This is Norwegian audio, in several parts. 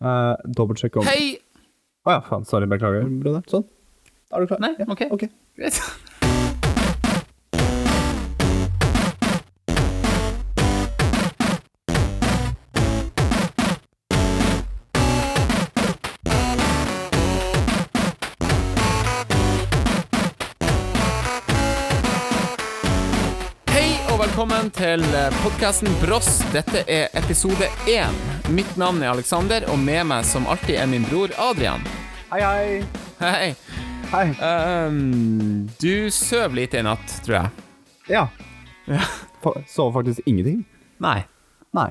Uh, Dobbeltsjekk om Å Hei! ja, faen. Sorry, beklager, broder. Sånn. Da er du klar? Nei, Ja, ok. okay. Greit. Hei og velkommen til podkasten Bross. Dette er episode én. Mitt navn er Aleksander, og med meg som alltid er min bror Adrian. Hei, hei. Hei. Hei. Um, du søv lite i natt, tror jeg. Ja. Ja. Sov faktisk ingenting? Nei. Nei.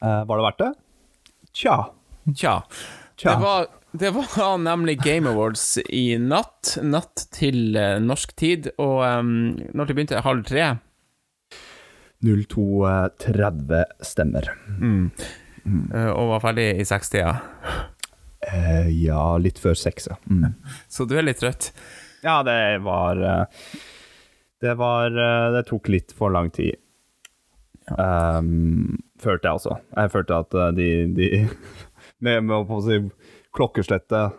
Uh, var det verdt det? Tja. Tja. Tja. Det var, det var nemlig Game Awards i natt. Natt til eh, norsk tid. Og um, når det begynte halv tre 0230 stemmer. eh, og var ferdig i sekstida. Uh, ja, litt før seks, ja. Mm. Så du er litt trøtt. Ja, det var eh, Det var eh, Det tok litt for lang tid. Ehm, følte jeg også. Jeg følte at eh, de, de Med, med å på å si klokkeslettet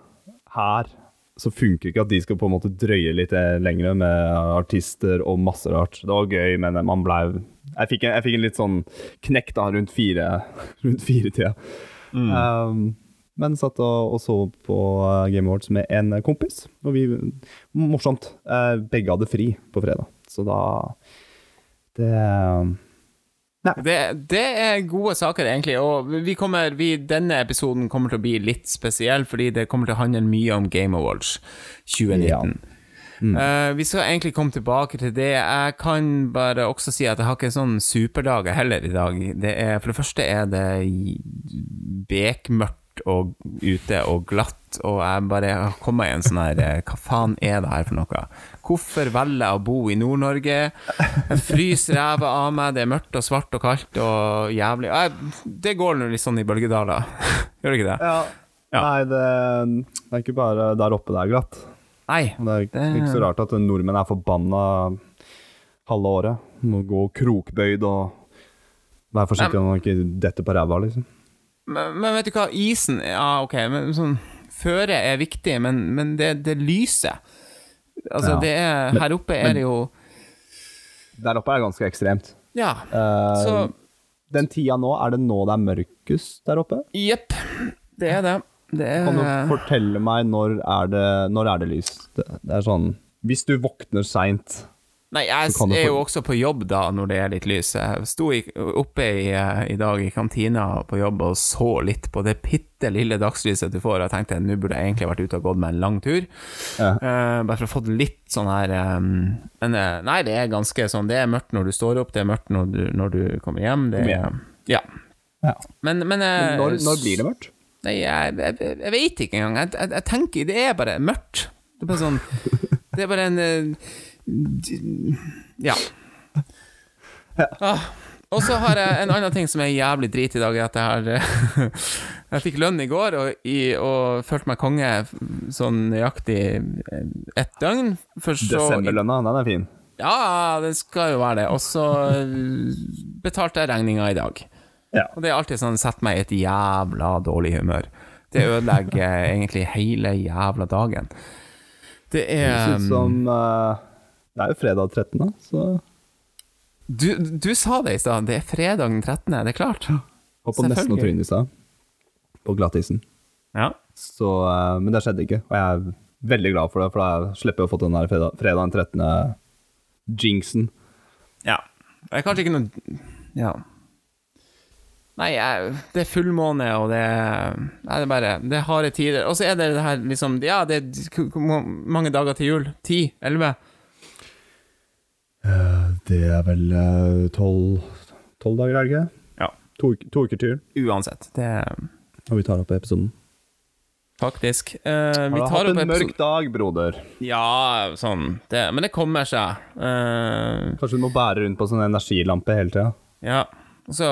her, så funker ikke at de skal på en måte drøye litt eh, lenger med artister og masse rart. Det var gøy, men man blei jeg, fikk en- jeg fikk en litt sånn knekk da rundt fire Rundt fire-tida. Um, men satt og, og så på eh, Game Awards med en kompis, og vi Morsomt. eh, begge hadde fri på fredag, så da Det Det, det er gode saker, egentlig. Og vi kommer, vi, denne episoden kommer til å bli litt spesiell, fordi det kommer til å handle mye om Game Awards 2019. Ja. Eh, vi skal egentlig komme tilbake til det. Jeg kan bare også si at jeg har ikke sånn superdager heller i dag. Det er, for det første er det bekmørkt og ute og glatt, og jeg bare har kommet i en sånn her eh, Hva faen er det her for noe? Hvorfor velger jeg å bo i Nord-Norge? Jeg fryser ræva av meg, det er mørkt og svart og kaldt og jævlig jeg, Det går nå litt sånn i bølgedaler, gjør det ikke det? Ja. Ja. Nei, det, det er ikke bare der oppe det er glatt. Nei. Det er Det- ikke så rart at nordmenn er forbanna halve året. Må gå krokbøyd og være forsiktig om man ikke detter på ræva, liksom. Men, men vet du hva, isen Ja, ok, men sånn Føre er viktig, men, men det, det lyset Altså, Ja. det er Men- Her oppe er det jo Der oppe er det ganske ekstremt. Ja, uh, så Den tida nå, er det nå det er mørkest der oppe? Jepp. Det er det. Det Kan du er fortelle meg når er det, når er det lys? Det, det er sånn Hvis du våkner seint Nei, jeg er jo også på jobb da, når det er litt lys. Jeg sto i, oppe i, i dag i kantina på jobb og så litt på det bitte lille dagslyset du får, og jeg tenkte nå burde jeg egentlig vært ute og gått med en lang tur. Ja. Uh, bare for å få litt sånn her um, eh, nei, det er ganske sånn Det er mørkt når du står opp, det er mørkt når du, når du kommer hjem. Det er, ja. Ja. Men, men, uh, Men når, når blir det mørkt? Nei, jeg, jeg, jeg vet ikke engang. Jeg, jeg, tenker Det er bare mørkt. Det er bare sånn Det er bare en eh, d- Ja. Ah. Og så har jeg en annen ting som er jævlig drit i dag, er at jeg har Jeg fikk lønn i går og, i, og følte meg konge sånn nøyaktig ett døgn. Desemberlønna, den er fin. Ja, det skal jo være det. Og så betalte jeg regninga i dag. Ja. Og det er alltid sånn Sett meg i et jævla dårlig humør. Det ødelegger egentlig hele jævla dagen. Det Det er ser ut som eh, Det er jo fredag 13., da, så du, du sa det i stad, det er fredag den 13., det er klart. Og på nesten å Selvfølgelig. tryne i stad. På glattisen. Ja. Så, eh, men det skjedde ikke, og jeg er veldig glad for det, for da slipper jeg å få den der fredag, fredag den 13. jinxen. ja. Det er kanskje ikke noe Ja. Nei, jeg, det er fullmåne, og det er, nei, det er bare Det er harde tider. Og så er det det her liksom Ja, det er mange dager til jul? Ti? Elleve? Det er vel tolv dager, er det ikke? Ja. To, to uker til, Uansett. Det og vi tar opp episoden. faktisk eh, Har du hatt en mørk dag, broder? Ja, sånn det, Men det kommer seg. Eh, Kanskje du må bære rundt på sånn energilampe hele tida? ja. Og så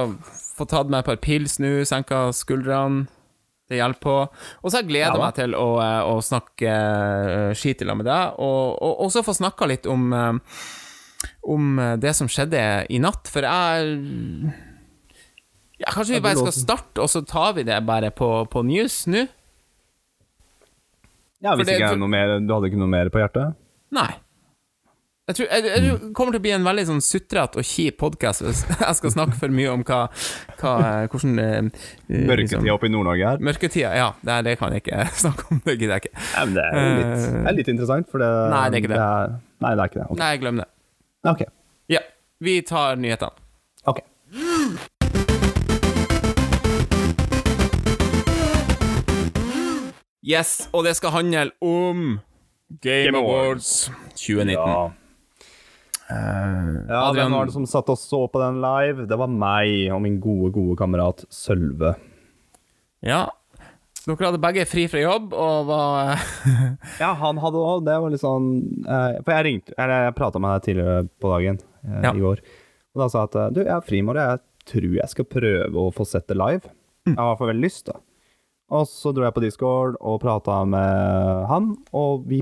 få tatt meg et par pils nå, senka skuldrene. Det hjelper på. Og så har jeg gleda Ja, meg til å, eh, å snakke uh, skit i lag med deg, og, og også få snakka litt om eh, om eh, det som skjedde i natt, for jeg Ja, kanskje vi bare skal starte, og så tar vi det bare på, på news nå? Ja, hvis det- ikke er noe mer, du hadde ikke noe mer på hjertet? Nei. Jeg tror, jeg, jeg det kommer til å bli en veldig sånn sutrete og kjip podkast hvis jeg skal snakke for mye om hva, hva hvordan eh, eh, Mørketida liksom- oppe i Nord-Norge her? Mørketida, ja. Det, det kan jeg ikke snakke om. Det gidder jeg ikke. Ja, men det er litt, det er litt interessant, for det Nei, det er ikke det. er, nei, det er ikke det. Okay. Nei, glem det. Ok. Ja, vi tar nyhetene. ok. Yes, og det skal handle om Game, Game Awards 2019. Ja. Uh, Ja, Adrian- Hvem var det som satt og så på den live? Det var meg og min gode, gode kamerat Sølve. Ja. Dere hadde begge fri fra jobb og var Ja, han hadde òg Det var litt sånn eh, For jeg ringte Eller jeg prata med deg tidligere på dagen eh, Ja. i går. Og da sa jeg at eh, du, jeg har fri i morgen. Jeg tror jeg skal prøve å få sett det live. Jeg har i hvert fall veldig lyst, da. Og så dro jeg på Discord og prata med han, og vi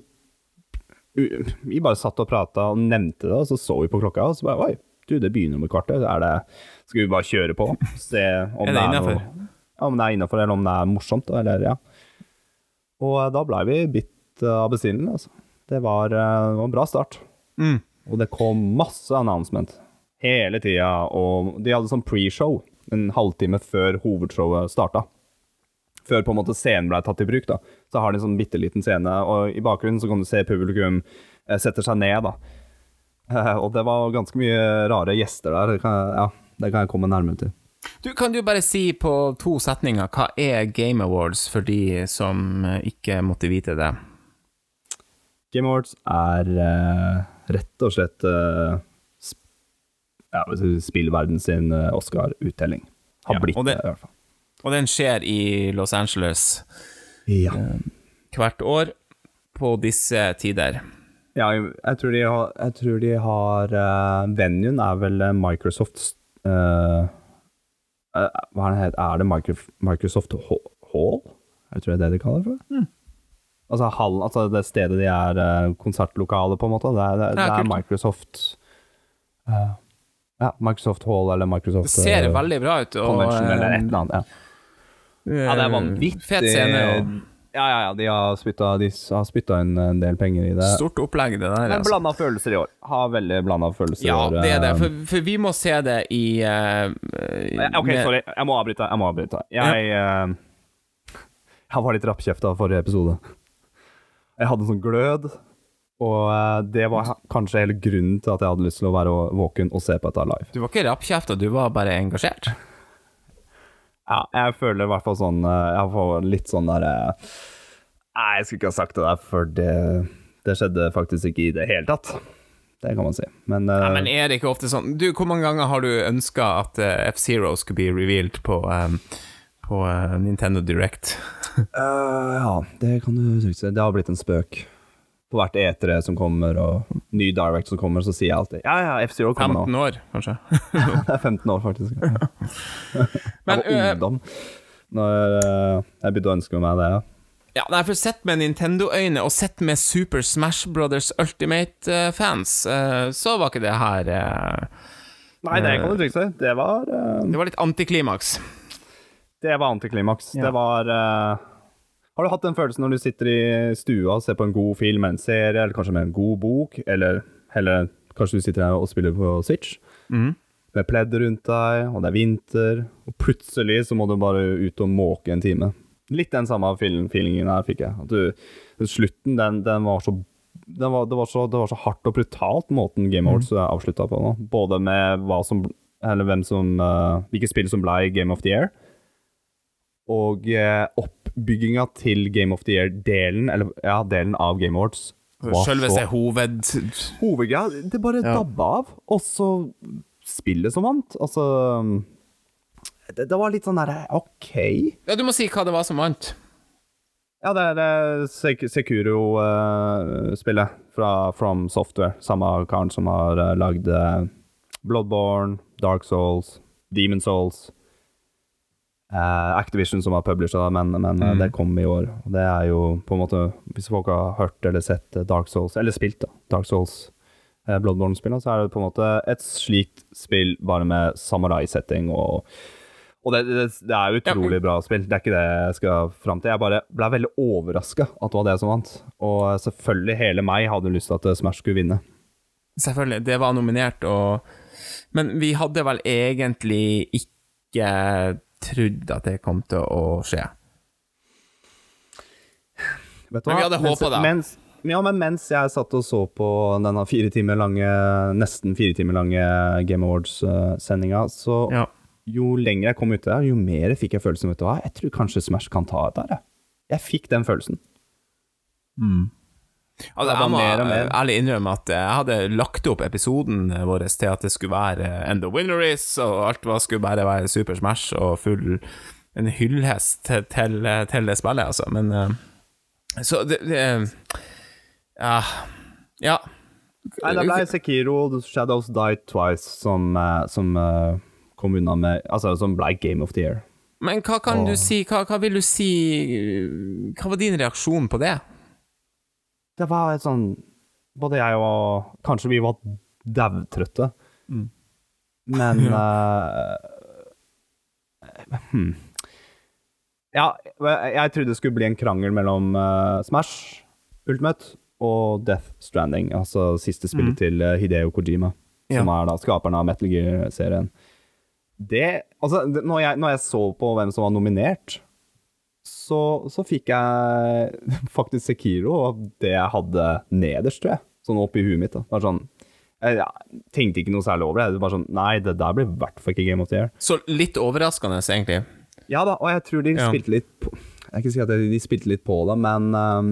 Vi bare satt og prata og nevnte det, og så så vi på klokka, og så bare Oi, du, det begynner om et kvarter. Er det Skal vi bare kjøre på? Se om Er det noe innenfor? ja, om det er innafor, eller om det er morsomt. Eller, ja. Og eh, da blei vi bitt av bestillingen. Altså. Det, var, eh, det var en bra start. mm. Og det kom masse announcement hele tida. Og de hadde sånn pre-show en halvtime før hovedshowet starta. Før på en måte scenen ble tatt i bruk. da. Så har de en sånn bitte liten scene, og i bakgrunnen så kan du se publikum eh, setter seg ned. da. Og det var ganske mye rare gjester der. Det kan, ja, det kan jeg komme nærmere til. Du, Kan du bare si på to setninger hva er Game Awards for de som eh, ikke måtte vite det? Game Awards er uh, rett og slett uh, sp ja, spillverden sin Oscar-uttelling. Har Ja, blitt det, det- i hvert fall. Og den skjer i Los Angeles Ja. hvert år på disse tider. ja, jeg tror de har, jeg tror de har Venuen er vel Microsofts eh, Hva er det het? Er det Microsoft Hall? Jeg tror det er det de kaller det for. Mm. Altså, hallen, altså det stedet de er uh, konsertlokalet, på en måte. Det er, det, det er. Microsoft uh, Ja, Microsoft Hall eller Microsoft Det ser eh, veldig bra ut. Og, Convention eller et eh, eller annet. Ja. Ja, det er vanvittig. Fet scene og Ja, ja, ja. De har spytta, de har spytta en, en del penger i det. stort opplegg, det der. Men Altså. blanda følelser i år. Har veldig blanda følelser Ja, i år. Ja, det er det. eh. For, for vi må se det i uh, Ok, med- sorry. Jeg må avbryte. Jeg må avbryte. Jeg, eh, jeg var litt rappkjefta forrige episode. Jeg hadde sånn glød, og det var kanskje hele grunnen til at jeg hadde lyst til å være våken og se på dette live. Du var ikke rappkjefta, du var bare engasjert. Ja, jeg føler i hvert fall sånn eh, Jeg får litt sånn der eh, Nei, jeg skulle ikke ha sagt det der, for det, det skjedde faktisk ikke i det hele tatt. Det kan man si. Men, uh, Nei, men er det ikke ofte sånn Du, hvor mange ganger har du ønska at uh, F-Zero skulle bli revealed på, um, på uh, Nintendo Direct? Ja, det kan du trygt si. Det har blitt en spøk. På hvert E3 som kommer, og ny Direct som kommer, så sier jeg alltid Ja, ja, FZero kommer kommer 15 nå. år, kanskje? Det er 15 år, faktisk. Men, jeg var øh, ungdom når øh, jeg begynte å ønske meg det. Ja. Ja, nei, for sett med Nintendo-øyne, og sett med Super Smash Brothers Ultimate-fans, så var ikke det her uh, Nei, det kan du trygt si. Det var uh, Det var litt antiklimaks. Det var antiklimaks. Ja. Det var eh, Har du hatt den følelsen når du sitter i stua og ser på en god film, en serie, eller kanskje med en god bok, eller heller kanskje du sitter her og spiller på Switch, mm. med pledd rundt deg, og det er vinter, og plutselig så må du bare ut og måke en time. Litt den samme feel- feelingen her fikk jeg. At du, slutten, den, den var så den var, det, var så, det var så hardt og brutalt måten Game Awards mm. avslutta på nå. Både med hva som Eller hvem som uh, Hvilke spill som ble Game of the Year, og uh, oppbygginga til Game of the Year-delen, eller ja, delen av Game Awards. Sjølveste så- hoved... Hovedgreia, det bare Ja. dabba av. Og så spillet som vant. Altså det, det var litt sånn derre OK. Ja, du må si hva det var som vant. Ja, det er det Sek Sekuro-spillet fra From Software. Samme karen som har uh, lagd eh, Bloodborne, Dark Souls, Demon Souls. Eh, Activision som har publisha men, men eh, Mm. det kom i år. Og det er jo på en måte Hvis folk har hørt eller sett eh, Dark Souls, eller spilt da, Dark Souls, uh, Bloodborne-spillene, så er det på en måte et slikt spill bare med samurai-setting og Og det, det, det er utrolig utrolig bra spill, det er ikke det jeg skal fram til. Jeg bare ble veldig overraska at det var det som vant. Og selvfølgelig, hele meg hadde lyst til at Smash skulle vinne. Selvfølgelig, det var nominert, og Men vi hadde vel egentlig ikke trodd at det kom til å skje. Vet du Men vi hadde håpa da. Mens, ja, men mens jeg satt og så på denne fire timer lange, nesten fire timer lange Game Awards-sendinga, så Ja. jo lenger jeg kom ut der, jo mer fikk jeg følelsen vet du hva, jeg tror kanskje Smash kan ta dette. jeg. Fikk den følelsen. Altså, jeg må mer mer. ærlig innrømme at jeg hadde lagt opp episoden vår til at det skulle være And the winner is, og alt var skulle bare være Super Smash og full En hyllest til, til, til det spillet, altså. Men eh, Så det, det Ja. ja. Nei, det ble Sekiro, Shadows Die Twice, som, eh, som eh, kom unna med Altså, som ble Game of the Year. Men hva kan du si hva, hva vil du si Hva var din reaksjon på det? Det var et sånn Både jeg og Kanskje vi var daudtrøtte. Men uh, hmm. Ja, jeg trodde det skulle bli en krangel mellom uh, Smash Ultimate og Death Stranding, altså siste spillet til eh, Hideo Kojima, som er da skaperen av Metal Gear-serien. Det Altså, når, jeg, når jeg så på hvem som var nominert, så, så fikk jeg faktisk Sekiro og det jeg hadde nederst, tror jeg. Sånn oppi huet mitt. da. Bare sånn, jeg, jeg tenkte ikke noe særlig over det. det. Bare sånn, Nei, det der blir i hvert fall ikke Game of the Year. Så litt overraskende, egentlig. Ja da, og jeg tror de Ja. spilte litt på Jeg kan ikke si at de spilte litt på det, men um,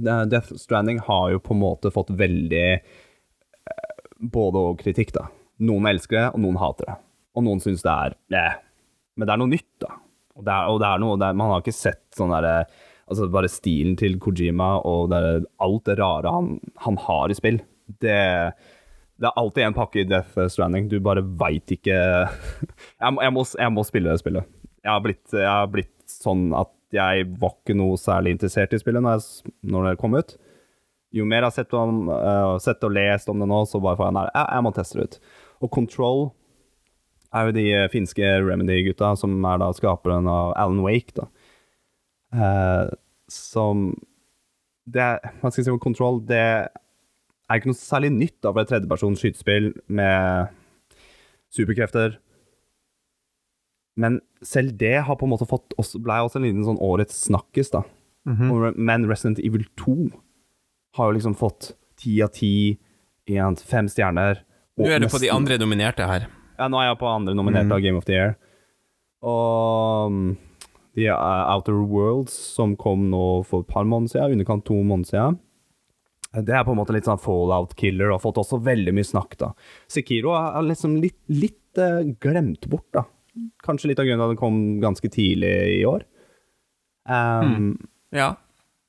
Death Stranding har jo på en måte fått veldig eh, både og kritikk, da. Noen elsker det, og noen hater det. Og noen syns det er eh. Men det er noe nytt, da. Og det er, og det er noe det er, Man har ikke sett sånn derre Altså bare stilen til Kojima og det alt det rare han, han har i spill. Det det er alltid en pakke i Death Stranding. Du bare veit ikke jeg, må, jeg, må, jeg må spille spillet. Jeg har, blitt, jeg har blitt sånn at jeg var ikke noe særlig interessert i spillet når, når det kom ut. Jo mer jeg har sett, om, uh, sett og lest om det nå, så bare får jeg, jeg må teste det ut. Og Control er jo de eh, finske Remedy-gutta som er da skaperen av Alan Wake, da. Eh, som det er, Hva skal jeg si om Control? Det er ikke noe særlig nytt da, for et tredjepersons skytespill med superkrefter. Men selv det har på en måte fått også, ble også en liten sånn årets snakkis, da. Og -hmm. Men Resident Evil 2 har jo liksom fått ti av ti, fem stjerner. og Nå er du på de andre dominerte her. Ja, nå er jeg på andre nominerte av Game of the Year. Og um, The Outer Worlds, som kom nå for et par måneder siden, underkant to måneder siden. Det er på en måte litt sånn fallout-killer, og har fått også veldig mye snakk, da. Sekiro er liksom litt, litt uh, glemt bort, da. Kanskje litt av grunnen til at den kom ganske tidlig i år. Um, Ja.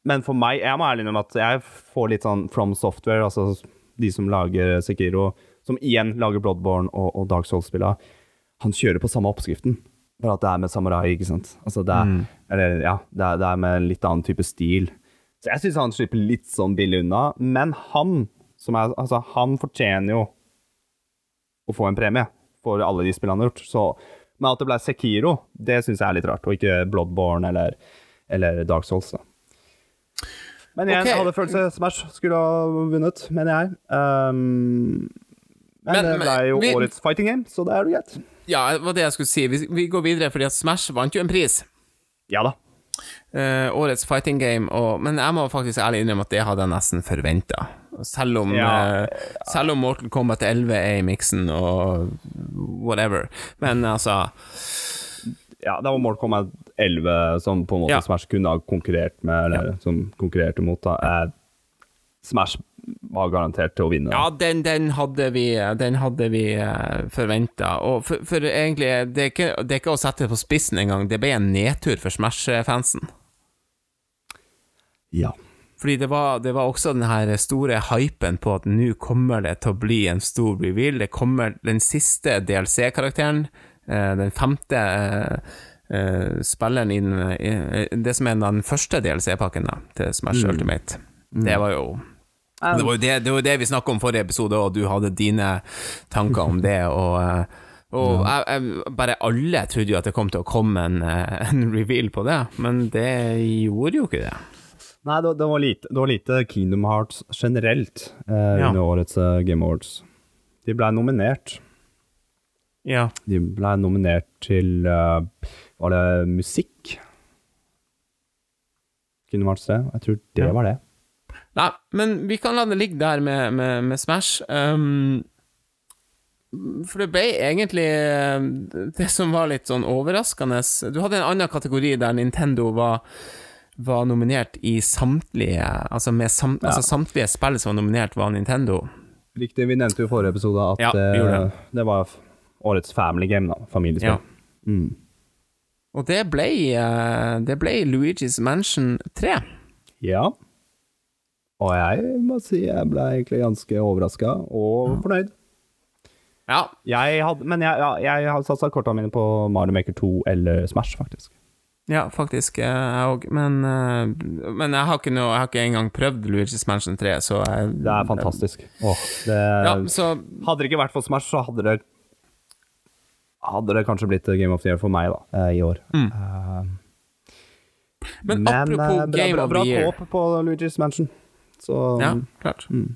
men for meg, jeg må ærlig innrømme at jeg får litt sånn From Software, altså de som lager Sekiro, som igjen lager Bloodborne og, og Dark Souls-spillene, han kjører på samme oppskriften, bare at det er med samurai, ikke sant? Altså det er, eller, ja, det er, det er med en litt annen type stil. Så jeg synes han slipper litt sånn billig unna, men han, som er, altså han fortjener jo å få en premie for alle de spillene han har gjort, så men at det ble Sekiro, det synes jeg er litt rart, og ikke Bloodborne eller, eller Dark Souls. Da. Men igjen, okay. jeg hadde følt seg Smash skulle ha vunnet, mener jeg. Um, men, Men- det ble jo vi- årets fighting game, så det er jo greit. ja, det var det jeg skulle si. Vi, vi går videre, fordi at Smash vant jo en pris. Ja da. Uh, årets fighting game, og, men jeg må faktisk ærlig innrømme at det hadde jeg nesten forventa. Selv, om, Ja. eh, selv om Mortal Kombat 11 er i miksen og whatever. Men altså Ja, det var Mortal Kombat 11 som på en måte Ja. Smash kunne ha konkurrert med, eller som konkurrerte mot. Da. Eh, Smash var garantert til å vinne. Ja, den, den hadde vi, den hadde vi forventa. Og for, for egentlig, det er, ikke, det er ikke å sette det på spissen engang. Det ble en nedtur for Smash-fansen. Ja. Fordi det var, det var også den her store hypen på at nå kommer det til å bli en stor reveal. Det kommer den siste DLC-karakteren, eh, den femte eh, eh, spilleren i den eh, Det som er den første DLC-pakken til Smash Ultimate. Det var jo det var jo det, det, var det vi snakka om forrige episode, og du hadde dine tanker om det. Og, eh, Og jeg, jeg, bare alle trodde jo at det kom til å komme en, eh, en reveal på det, men det gjorde jo ikke det. Nei, det, det, var lite, det var lite Kingdom Hearts generelt eh, Ja. under årets eh, Game Awards. De ble nominert. Ja. De ble nominert til uh, Var det musikk? Kingdom Hearts 3? Jeg tror det Ja. var det. Nei, men vi kan la det ligge der med, med, med Smash. Um, for det ble egentlig eh, det som var litt sånn overraskende Du hadde en annen kategori der Nintendo var, var nominert i samtlige Altså, med sam, Ja. altså samtlige spill som var nominert, var Nintendo. Riktig, vi nevnte jo i forrige episode at Ja, det, det var årets family game, da. Familiespill. Ja. Mm. Og det ble, eh, det ble Luigi's Mansion 3. ja. Og jeg må si jeg ble egentlig ganske overraska og fornøyd. Ja, Jeg hadde, men jeg, ja, jeg hadde satsa korta mine på Mario Maker 2 eller Smash, faktisk. ja faktisk, eh, jeg òg. Men, eh, men jeg har ikke noe Jeg har ikke engang prøvd Luigi's Mansion 3, så jeg, Det er fantastisk. Åh, det, Ja, så Hadde det ikke vært for Smash, så hadde det Hadde det kanskje blitt Game of the Year for meg, da, eh, i år. Mm. Uh, Men, men, apropos bra, Game bra, of bra the Year Bra kåp på Luigi's Mansion. Så Ja, klart. Mm.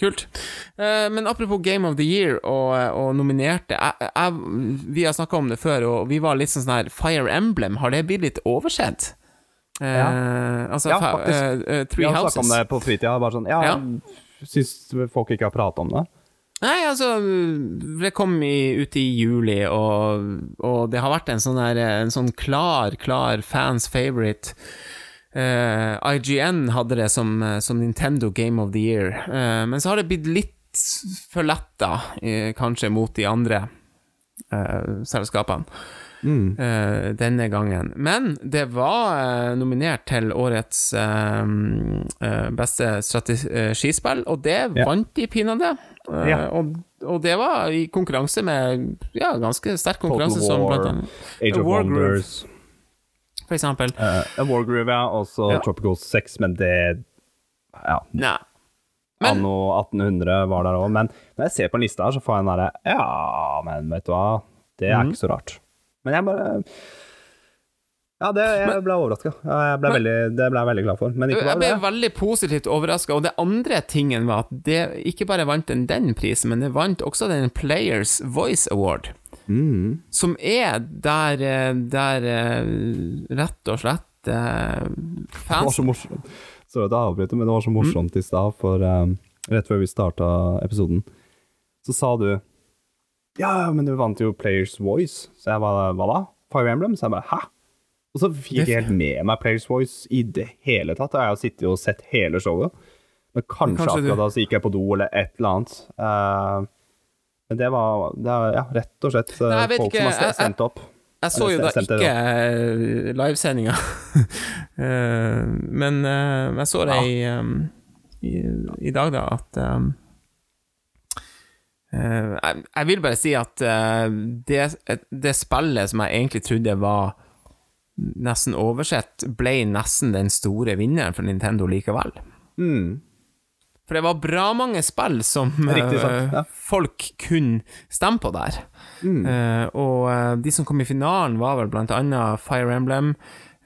Kult. Eh, men apropos Game of the Year og, og nominerte jeg, jeg, Vi har snakka om det før, og vi var litt sånn sånn her Fire Emblem, har det blitt litt oversett? Eh, Altså, Ja, faktisk. Three Vi har Houses. snakka om det på fritida. Bare sånn, ja, Ja. Syns folk ikke har prata om det? Nei, altså Det kom i, ut i juli, og, og det har vært en sånn der En sånn klar, klar fans favorite. Eh, IGN hadde det som, eh, som Nintendo Game of the Year, uh, men så har det blitt litt for lett, da, eh, kanskje mot de andre selskapene. Mm. denne gangen. Men det var nominert til årets beste strategispill, og det Ja. vant de pinadø. Ja. og, og det var i konkurranse med Ja, ganske sterk konkurranse, Total som War, blant annet Age of Wargroove. Wonders. Eksempel. Uh, Wargroove, ja. Og så Ja. Tropical 6, men det Ja. Nei. Men Anno 1800 var der òg, men når jeg ser på en lista her, så får jeg en derre Ja, men vet du hva, det er mm. ikke så rart. Men jeg bare Ja, det, jeg ble overraska. Det ble jeg veldig glad for. Men ikke jeg ble veldig positivt overraska, og det andre tingen var at det ikke bare vant den den prisen, men det vant også den Players Voice Award. Mm. Som er der, eh, der eh, rett og slett fans Det var så morsomt. Sorry at jeg avbryter, men det var så morsomt i stad, for um, rett før vi starta episoden, så sa du Ja, men du vant jo Players Voice. Så jeg bare Hva da? Fire Emblem? Så jeg bare Hæ? Og så fikk jeg helt med meg Players Voice i det hele tatt. Og jeg har sittet og sett hele showet. Men kanskje, kanskje du- akkurat da så gikk jeg på do eller et eller annet. Eh, men det var det er, ja, rett og slett eh, Nei, folk ikke, som har sendt opp. Jeg så jo da ikke eh, livesendinga, Eh, men jeg så det i, i, i dag, da, at jeg, vil bare si at det, det spillet som jeg egentlig trodde var nesten oversett, ble nesten den store vinneren for Nintendo likevel. Mm. For det var bra mange spill som Riktig sant, eh, ja. folk kunne stemme på der. Mm. Uh, og eh, de som kom i finalen, var vel blant annet Fire Emblem.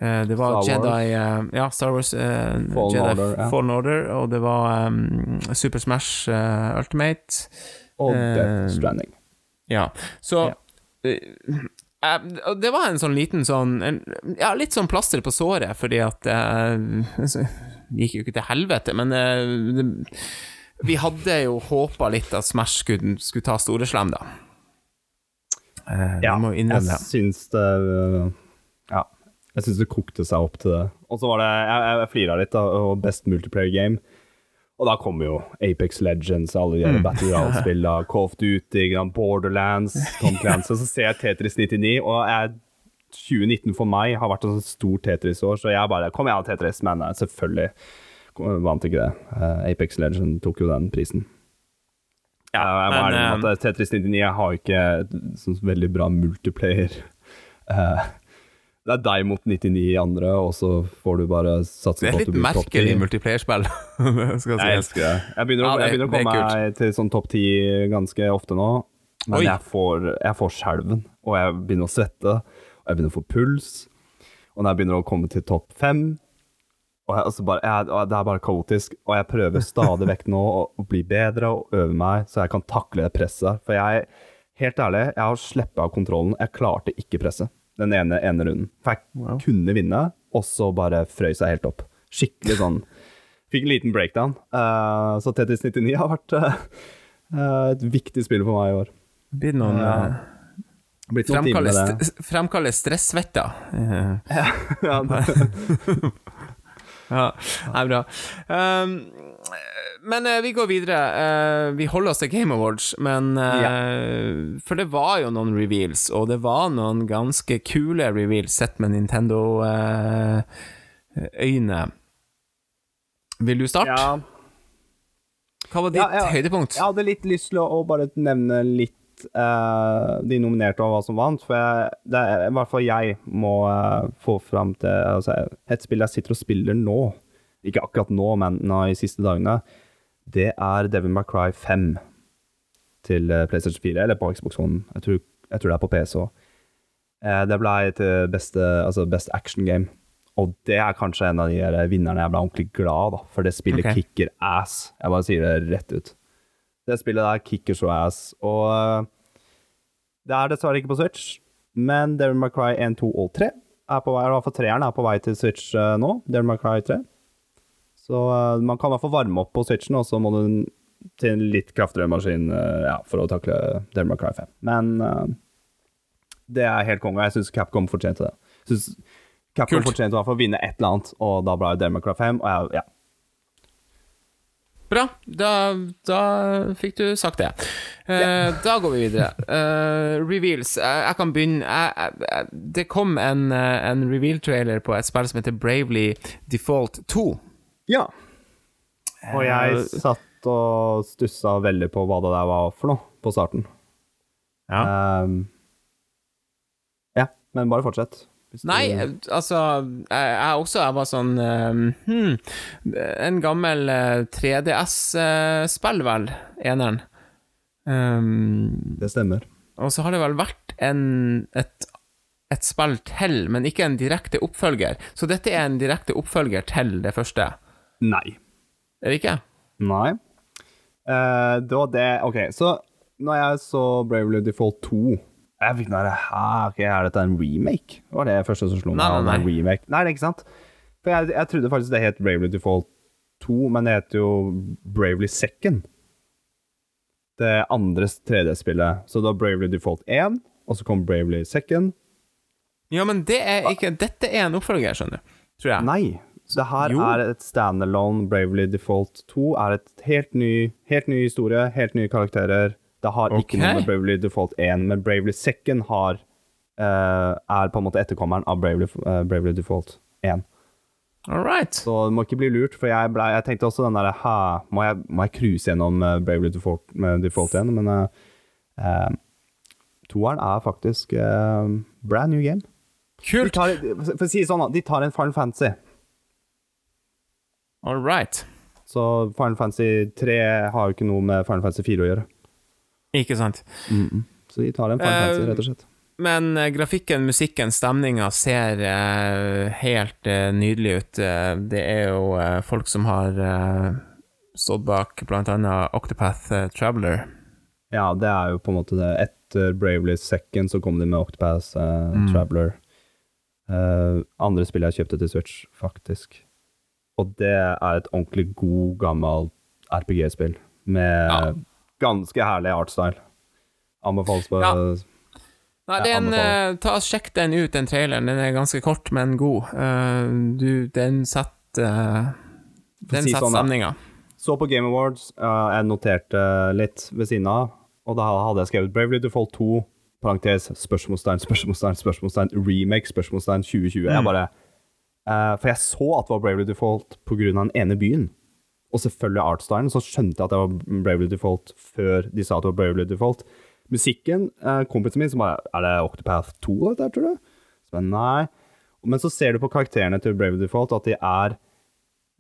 Uh, det var Star Jedi uh, Ja, Star Wars eh, Fallen Order, ja. Fallen Order, og det var um, Super Smash eh, Ultimate. Og Eh, Death Stranding. Ja, så yeah eh, eh, det var en sånn liten sånn en, Ja, litt sånn plaster på såret, fordi at eh, Det gikk jo ikke til helvete, men eh, det, vi hadde jo håpa litt at Smash skulle, skulle ta Storeslem, da. Uh, Ja, jeg syns det øh, Ja, jeg syns det kokte seg opp til det. Og så var det Jeg, jeg, flira litt, da, og Best Multiplayer Game. Og da kommer jo Apex Legends, alle de Mm. Battle Royale-spillene, of Duty, Borderlands, Tom Clancy. Og så ser jeg Tetris 99, og jeg 2019 for meg har vært et sånt stort Tetris-år, så jeg bare Kom igjen, Tetris, men eh, selvfølgelig vant ikke det. Eh, Apex Legend tok jo den prisen. Ja, jeg må ærlig med at Tetris 99 jeg har ikke sånn veldig bra multiplayer. Eh, det er deg mot 99 andre, og så får du bare satse er på at du blir topp 10. merkelig multiplayerspill, skal Jeg elsker det. Jeg begynner, å- Ja, det- jeg begynner å er komme meg til sånn topp 10 ganske ofte nå. Men Oi. jeg får, jeg får skjelven, og jeg begynner å svette, og jeg begynner å få puls. Og når jeg begynner å komme til topp fem og jeg, altså bare, jeg, Det er bare kaotisk, og jeg prøver stadig vekk nå å, å bli bedre og øve meg, så jeg kan takle det presset. For jeg, helt ærlig, jeg har sluppet av kontrollen. Jeg klarte ikke presset den ene, ene runden. For jeg Wow. kunne vinne, og så bare frøys jeg helt opp. Skikkelig sånn Fikk en liten breakdown. Uh, så Tetris 99 har vært eh, et viktig spill for meg i år. Blir det noen Ja. Det. st fremkalle stressvetter. Eh, Ja, det- Ja, det er bra. Um, men uh, vi går videre. Uh, vi holder oss til Game Awards, men eh, For det var jo noen reveals, og det var noen ganske kule reveals sett med Nintendo-øyne. Vil du starte? ja. Hva var ditt Ja, ja. høydepunkt? Jeg hadde litt lyst til å bare nevne litt eh, de nominerte og hva som vant. For jeg, det er i hvert fall jeg må uh, få fram til altså, Et spill jeg sitter og spiller nå, ikke akkurat nå, men nå i siste dagene, det er Devil May Cry 5 til eh, PlayStation 4, eller på Xbox One. Jeg tror, jeg tror det er på PC òg. det ble til beste, altså best action game. Og det er kanskje en av de vinnerne jeg ble ordentlig glad da, for det spillet okay. kicker ass. Jeg bare sier det rett ut. Det spillet der kicker så ass. Og øh, det er dessverre ikke på Switch, men Devil May Cry 1, 2 og 3 er på vei, i hvert fall treeren er på vei til Switch øh, nå. Devil May Cry 3. Så øh, man kan i hvert fall varme opp på Switchen, og så må du til en litt kraftigere maskin ja, for å takle Devil May Cry 5. Men det er helt konge, jeg syns Capcom fortjente det. Jeg synes Capcom Kult. fortjente i hvert fall å vinne et eller annet, og da ble det Devil May Cry 5. Og jeg, ja, Bra, da, da fikk du sagt det. Eh, Da går vi videre. Uh, reveals. Jeg, jeg kan begynne. Jeg, jeg, det kom en, eh, en reveal-trailer på et spill som heter Bravely Default 2. Ja. Og jeg satt og stussa veldig på hva det der var for noe, på starten. Ja. Um, ja, men bare fortsett. Nei, eh, altså Jeg, jeg også jeg var sånn eh, hmm, En gammel eh, 3DS-spill, vel, eneren. Um, Det stemmer. og så har det vel vært en, et, et spill til, men ikke en direkte oppfølger. Så dette er en direkte oppfølger til det første, Nei. er det ikke? Nei. Uh, det var det OK, så når jeg så Bravely Default 2 jeg fikk noe der, Hæ, er dette en remake? Det var det første som slo meg. Nei, nei, nei. Remake. Nei, det er ikke sant. For jeg, jeg trodde faktisk det het Bravely Default 2, men det heter jo Bravely Second. Det andre 3D-spillet. Så det var Bravely Default 1, og så kom Bravely Second. Ja, men det er ikke Dette er en oppfølger, skjønner du. Tror jeg. Nei. Så det her Jo. er et standalone Bravely Default 2. Er et helt ny, helt ny historie, helt nye karakterer. Det har ikke noe med Bravely Default 1, men Bravely Second har uh, er på en måte etterkommeren av Bravely, uh, Bravely Default 1. Alright. Så du må ikke bli lurt, for jeg, ble, jeg tenkte også den derre må jeg, cruise gjennom eh, Bravely Default, med Default 1? Men uh, toeren er faktisk uh, brand new game. De Kult. tar, for å si det sånn, de tar en Final Fantasy. All right. Så Final Fantasy 3 har jo ikke noe med Final Fantasy 4 å gjøre. Ikke sant. Så de tar en Eh, Fantasy, rett og slett. Men uh, grafikken, musikken, stemninga ser uh, helt eh, nydelig ut. Eh, det er jo eh, folk som har eh, stått bak blant annet Octopath eh, Traveler. Ja, det er jo på en måte det. Etter Bravely Second så kom de med Octopath mm. Traveler. Eh, andre spill jeg kjøpte til Switch, faktisk. Og det er et ordentlig god, gammel RPG-spill. Med Ja. Ganske herlig artstyle. Anbefales på Ja. Nei, den, eh, ta Sjekk den ut, den traileren. Den er ganske kort, men god. Uh, du, den setter uh, Den setter sånn, stemninga. Så på Game Awards, uh, jeg noterte litt ved siden av, og da hadde jeg skrevet Bravely Default 2, parentes, spørsmålstegn, spørsmålstegn, spørsmålstegn, remake, spørsmålstegn 2020. Jeg bare For jeg så at det var Bravely Default på grunn av den ene byen. Og selvfølgelig artstylen, så skjønte jeg at det var Bravely Default før de sa at det var Bravely Default. Musikken, eh, kompisen min som bare Er det Octopath 2, dette, tror du? Så bare, nei. Men så ser du på karakterene til Bravely Default at de er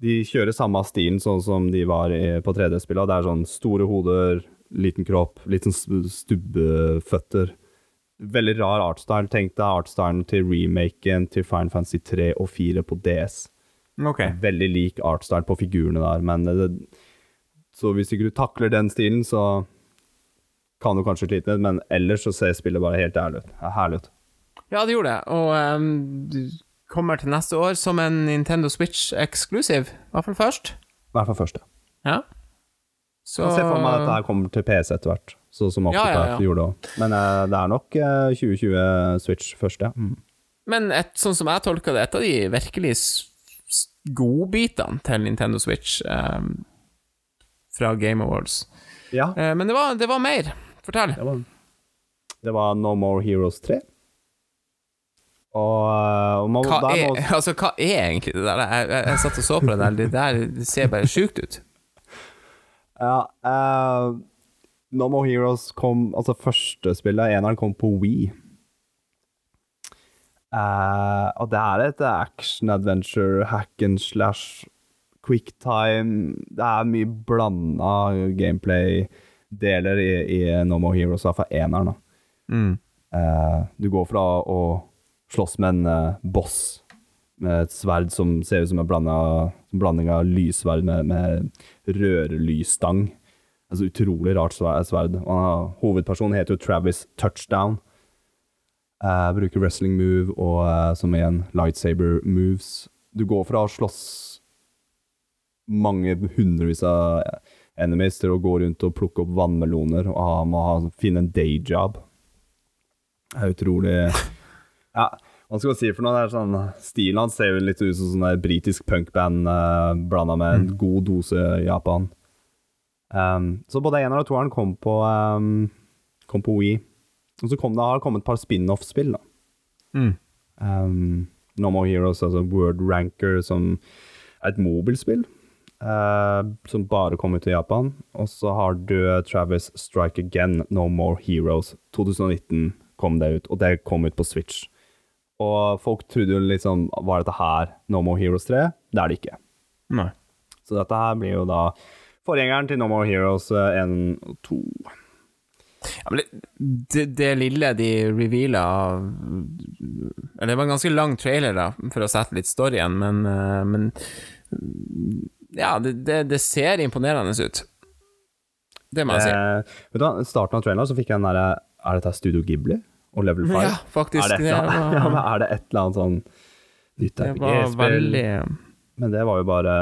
de kjører samme stilen sånn som de var på 3D-spillet. Det er sånn store hoder, liten kropp, litt sånn stubbeføtter. Veldig rar artstyle. Tenk deg artstylen til remaken til Fine Fantasy 3 og 4 på DS. Ok. Veldig lik artstyle på figurene der, men det, Så hvis ikke du takler den stilen, så kan du kanskje slite litt, men ellers så ser spillet bare helt ærlig ut. Ja, herlig ut. Ja, det gjorde det, og um, du kommer til neste år som en Nintendo Switch exclusive, i hvert fall først. I hvert fall først, Ja. Så Jeg ser for meg at dette kommer til PC etter hvert, sånn som Ja, Octopath ja, ja. gjorde òg. Men uh, det er nok uh, 2020 Switch først, ja. Men et, sånn som jeg tolker det, et av de virkelig godbitene til Nintendo Switch um, fra Game Awards. Ja, Uh, men det var, det var mer. Fortell. det var, det var No More Heroes 3. Og, eh, og man, Hva er, må, altså, hva er egentlig det der? Jeg, jeg, jeg satt og så på det der, det der det ser bare sjukt ut. Ja, uh, No More Heroes kom Altså, første spillet, eneren, kom på Wii. Eh, og det er et action-adventure, hack and slash, quicktime Det er mye blanda gameplay-deler i, i No More Heroes, i hvert fall eneren. Mm. Uh, du går fra å slåss med en uh, boss med et sverd som ser ut som en blanding av lyssverd med, med rørlysstang. Altså utrolig rart sverd. Og hovedpersonen heter jo Travis Touchdown. Eh, bruker wrestling move og uh, som igjen lightsaber moves. Du går fra å slåss mange hundrevis av enemies til å gå rundt og plukke opp vannmeloner og ha, må ha, finne en dayjob. Det er utrolig Ja, hva skal man si for noe? Det sånn, stilen hans ser jo litt ut som sånn britisk punkband uh, blanda med en god dose Japan. Um, så både eneren og toeren kom på um, Kom på Wii. Og så kom det, har det kommet et par spin-off-spill. da. Mm. Um, no More Heroes, altså Word Ranker, som er et mobilspill. Uh, som bare kom ut i Japan. Og så har du Travis Strike Again, No More Heroes. 2019 kom det ut, og det kom ut på Switch. Og folk trodde jo liksom Var dette her No More Heroes 3? Det er det ikke. Nei. Så dette her blir jo da forgjengeren til No More Heroes 1 og 2. Ja, men det, det, det lille de reveala Eller det var en ganske lang trailer, da, for å sette litt storyen, men, eh, men Ja, det, det, ser imponerende ut. Det må jeg si. Eh, i starten av traileren så fikk jeg den derre Er dette Studio Ghibli og Level 5? Ja, faktisk. er, det et annet, ja, men er det et eller annet sånn nytt var RPG-spill? veldig Men det var jo bare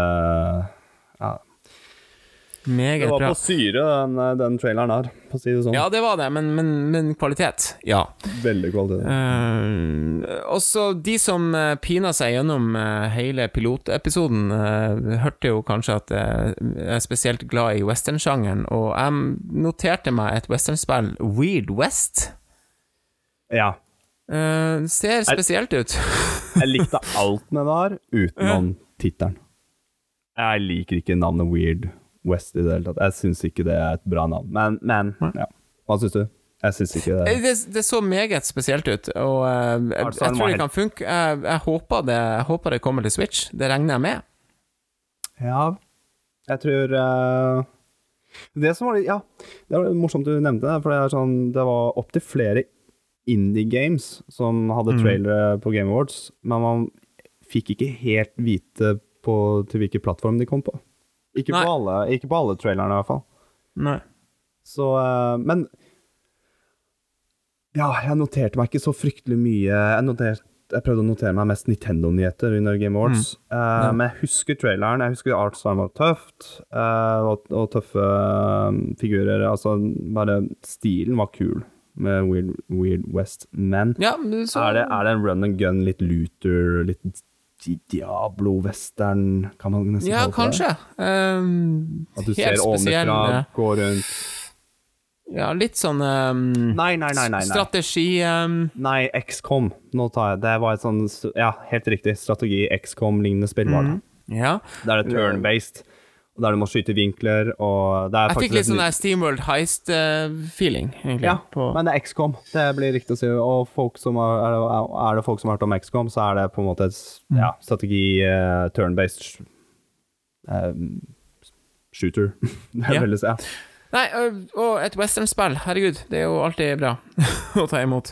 Det var på syre, den, den traileren der, for å si det sånn. Ja, det var det, men, men, men kvalitet, ja. Veldig kvalitet. Uh, også de som uh, pina seg gjennom eh, hele pilotepisoden, uh, hørte jo kanskje at eh, jeg er spesielt glad i westernsjangeren, og jeg noterte meg et westernspill, Weird West. Ja. Uh, ser spesielt ut. Jeg likte alt med det her, utenom tittelen. Jeg liker ikke navnet Weird West i det hele tatt. Jeg syns ikke det er et bra navn. Men, men ja. Hva syns du? Jeg syns ikke det. Det, det så meget spesielt ut, og uh, jeg, jeg tror det kan funke. Jeg, jeg, håper det, jeg håper det kommer til Switch. Det regner jeg med. Ja, jeg tror uh, Det som var litt Ja, det var morsomt du nevnte det, for det er sånn Det var opptil flere indie games som hadde Mm. trailere på Game Awards, men man fikk ikke helt vite på, til hvilken plattform de kom på. Ikke på, alle, ikke på alle trailerne, i hvert fall. Nei. Så eh, Men Ja, jeg noterte meg ikke så fryktelig mye. Jeg, noterte, jeg prøvde å notere meg mest Nintendo-nyheter under Game Awards. Eh, Ja. Men jeg husker traileren. Jeg husker Artstime var tøft, uh, og, og tøffe eh, figurer. Altså, bare stilen var kul med Weird, Weird West. Men Ja, men så er, det, er det en run and gun, litt looter, litt Diablo-western, kan man nesten Ja, kalle det? kanskje. Um, At du helt ser spesiell, ovenfra, gå rundt Ja, litt sånn um, Nei, nei, nei, nei. nei. strategi um, Nei, XCOM. Nå tar jeg Det var et sånn Ja, helt riktig. Strategi XCOM-lignende spill var det. Ja. Der er det turn-based, og der du må skyte vinkler, og det er Jeg fikk litt sånn der Steamworld Heist-feeling, egentlig. Ja, på, men det er XCOM. Det blir riktig å si. Og folk som har, er, det, er det folk som har hørt om XCOM, så er det på en måte et Mm. ja, strategi uh, turn-based eh, shooter. det er Ja. veldig ja. Nei, og et westernspill, herregud, det er jo alltid bra å ta imot.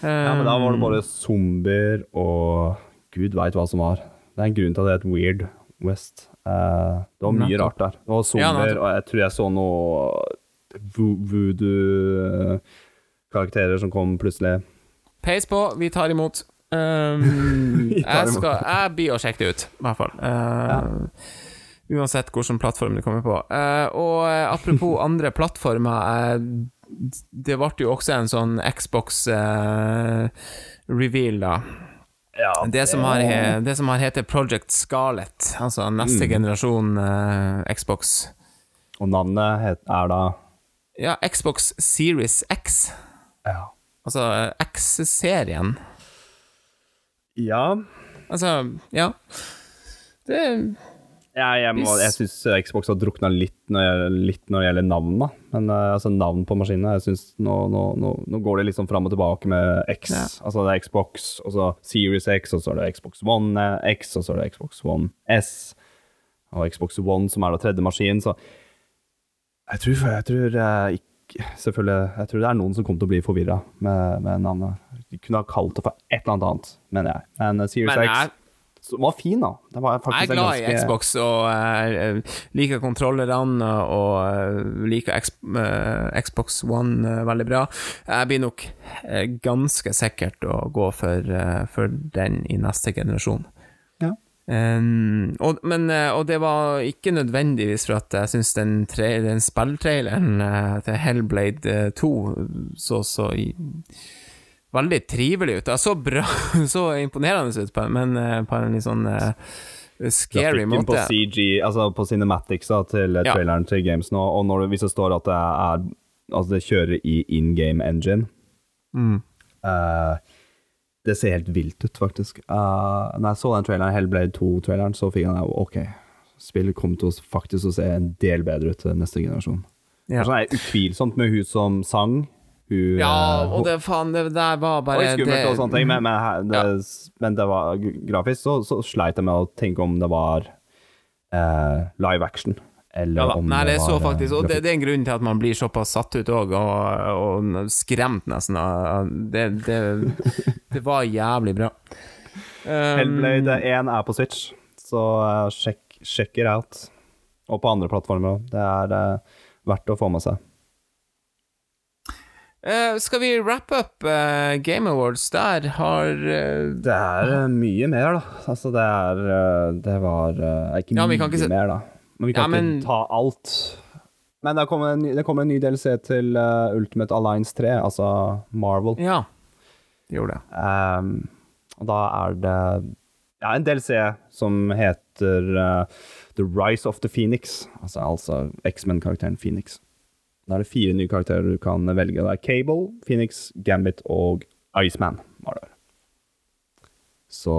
Ja, men da var det Um, bare zombier og gud veit hva som var. Det er en grunn til at det er et Weird West. Eh, det var mye rart der. Det var zombier, og jeg tror jeg så noe voodoo-karakterer som kom plutselig. Peis på, vi tar imot. Um, Vi tar jeg, skal, jeg blir å sjekke det ut, i hvert fall. Uh, Uansett hvilken plattform det kommer på. Uh, og uh, apropos andre plattformer uh, Det ble jo også en sånn Xbox-reveal, da. Ja, Det som, har, det som har heter Project Scarlett, altså neste Mm. generasjon uh, Xbox. Og navnet het, er da Ja, Xbox Series X. Ja. Altså uh, X-serien. ja. Altså, ja. Det Jeg, jeg, må, jeg syns Xbox har drukna litt litt når det gjelder navn, da. Men eh, altså navn på maskinene Jeg synes nå, nå, nå, nå går det liksom fram og tilbake med X. Ja. Altså det er Xbox, og så Series X, og så er det Xbox One eh, X, og så er det Xbox One S, og Xbox One, som er da tredje maskin, så Jeg tror, jeg tror eh, ikke Selvfølgelig, jeg tror det er noen som kommer til å bli forvirra med, med navnet. De kunne ha kalt det for et eller annet annet, mener jeg. Men eh, Series Men X så var fin, da. Det var jeg er glad glad i Xbox og uh, liker kontrollerne og eh, liker X, uh, Xbox One uh, veldig bra. Jeg blir nok ganske sikkert å gå for, for den i neste generasjon. Ja. Um, og, men, og det var ikke nødvendigvis for at jeg syns den, den spilltraileren til Hellblade eh, 2 så så i, veldig trivelig ut. Det så bra, så imponerende ut, på, men eh, på en litt sånn eh, scary måte. på. CG, altså på cinematics da, til eh, Ja. traileren til Games nå, og når det, hvis det står at det er Altså det kjører i in game engine Mm. uh, Det ser helt vilt ut, faktisk. Uh, når jeg så den traileren, Hellblade 2-traileren, så fikk jeg OK, spillet kommer til å faktisk å se en del bedre ut til neste generasjon. Ja. Det er utvilsomt med hun som sang. Hun, Ja, og det faen, det der var og bare skummelt det, og sånne ting, men, men, det, det, men det var grafisk, så, så sleit jeg med å tenke om det var eh, live action. Eller ja, om Nei, det det er så var, eh, faktisk Og det, det er en grunn til at man blir såpass satt ut òg, og, og skremt nesten. det, det var jævlig bra. Um, Hellblade 1 er på Switch, så eh, sjekk, sjekk it out. Og på andre plattformer òg. Det er eh, verdt å få med seg. Eh, skal vi wrap up uh, Game Awards? Der har uh, Det er mye mer, da. Altså, det er Det var ikke Ja, mye ikke se- mer, da. Men vi kan Ja, men- ikke ta alt. Men det kommer en, det kommer en ny DLC til Ultimate Alliance 3, altså Marvel. Ja, det gjorde det. Um, og da er det ja, en DLC som heter The Rise of the Phoenix, altså, altså X-Men-karakteren Phoenix. Da er det fire nye karakterer du kan velge. Det er Cable, Phoenix, Gambit og Iceman. Så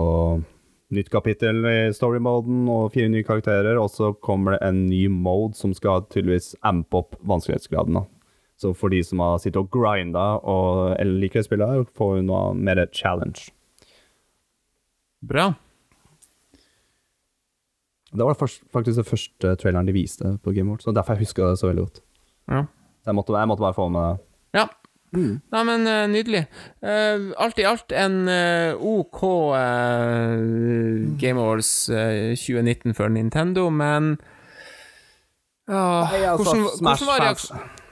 nytt kapittel i story-moden og fire nye karakterer, og så kommer det en ny mode som skal tydeligvis ampe opp vanskelighetsgraden. da. Så for de som har sittet og grinda og eller liker å spillet, får vi noe mer challenge. Bra. Det var faktisk den første traileren de viste på Game World, så derfor jeg husker det så veldig godt. Ja. Jeg måtte, jeg måtte bare få med det. Ja. Nei, men uh, nydelig. Uh, alt i alt en uh, OK Game Awards eh, 2019 for Nintendo, men ja, altså, hvordan, hvordan, var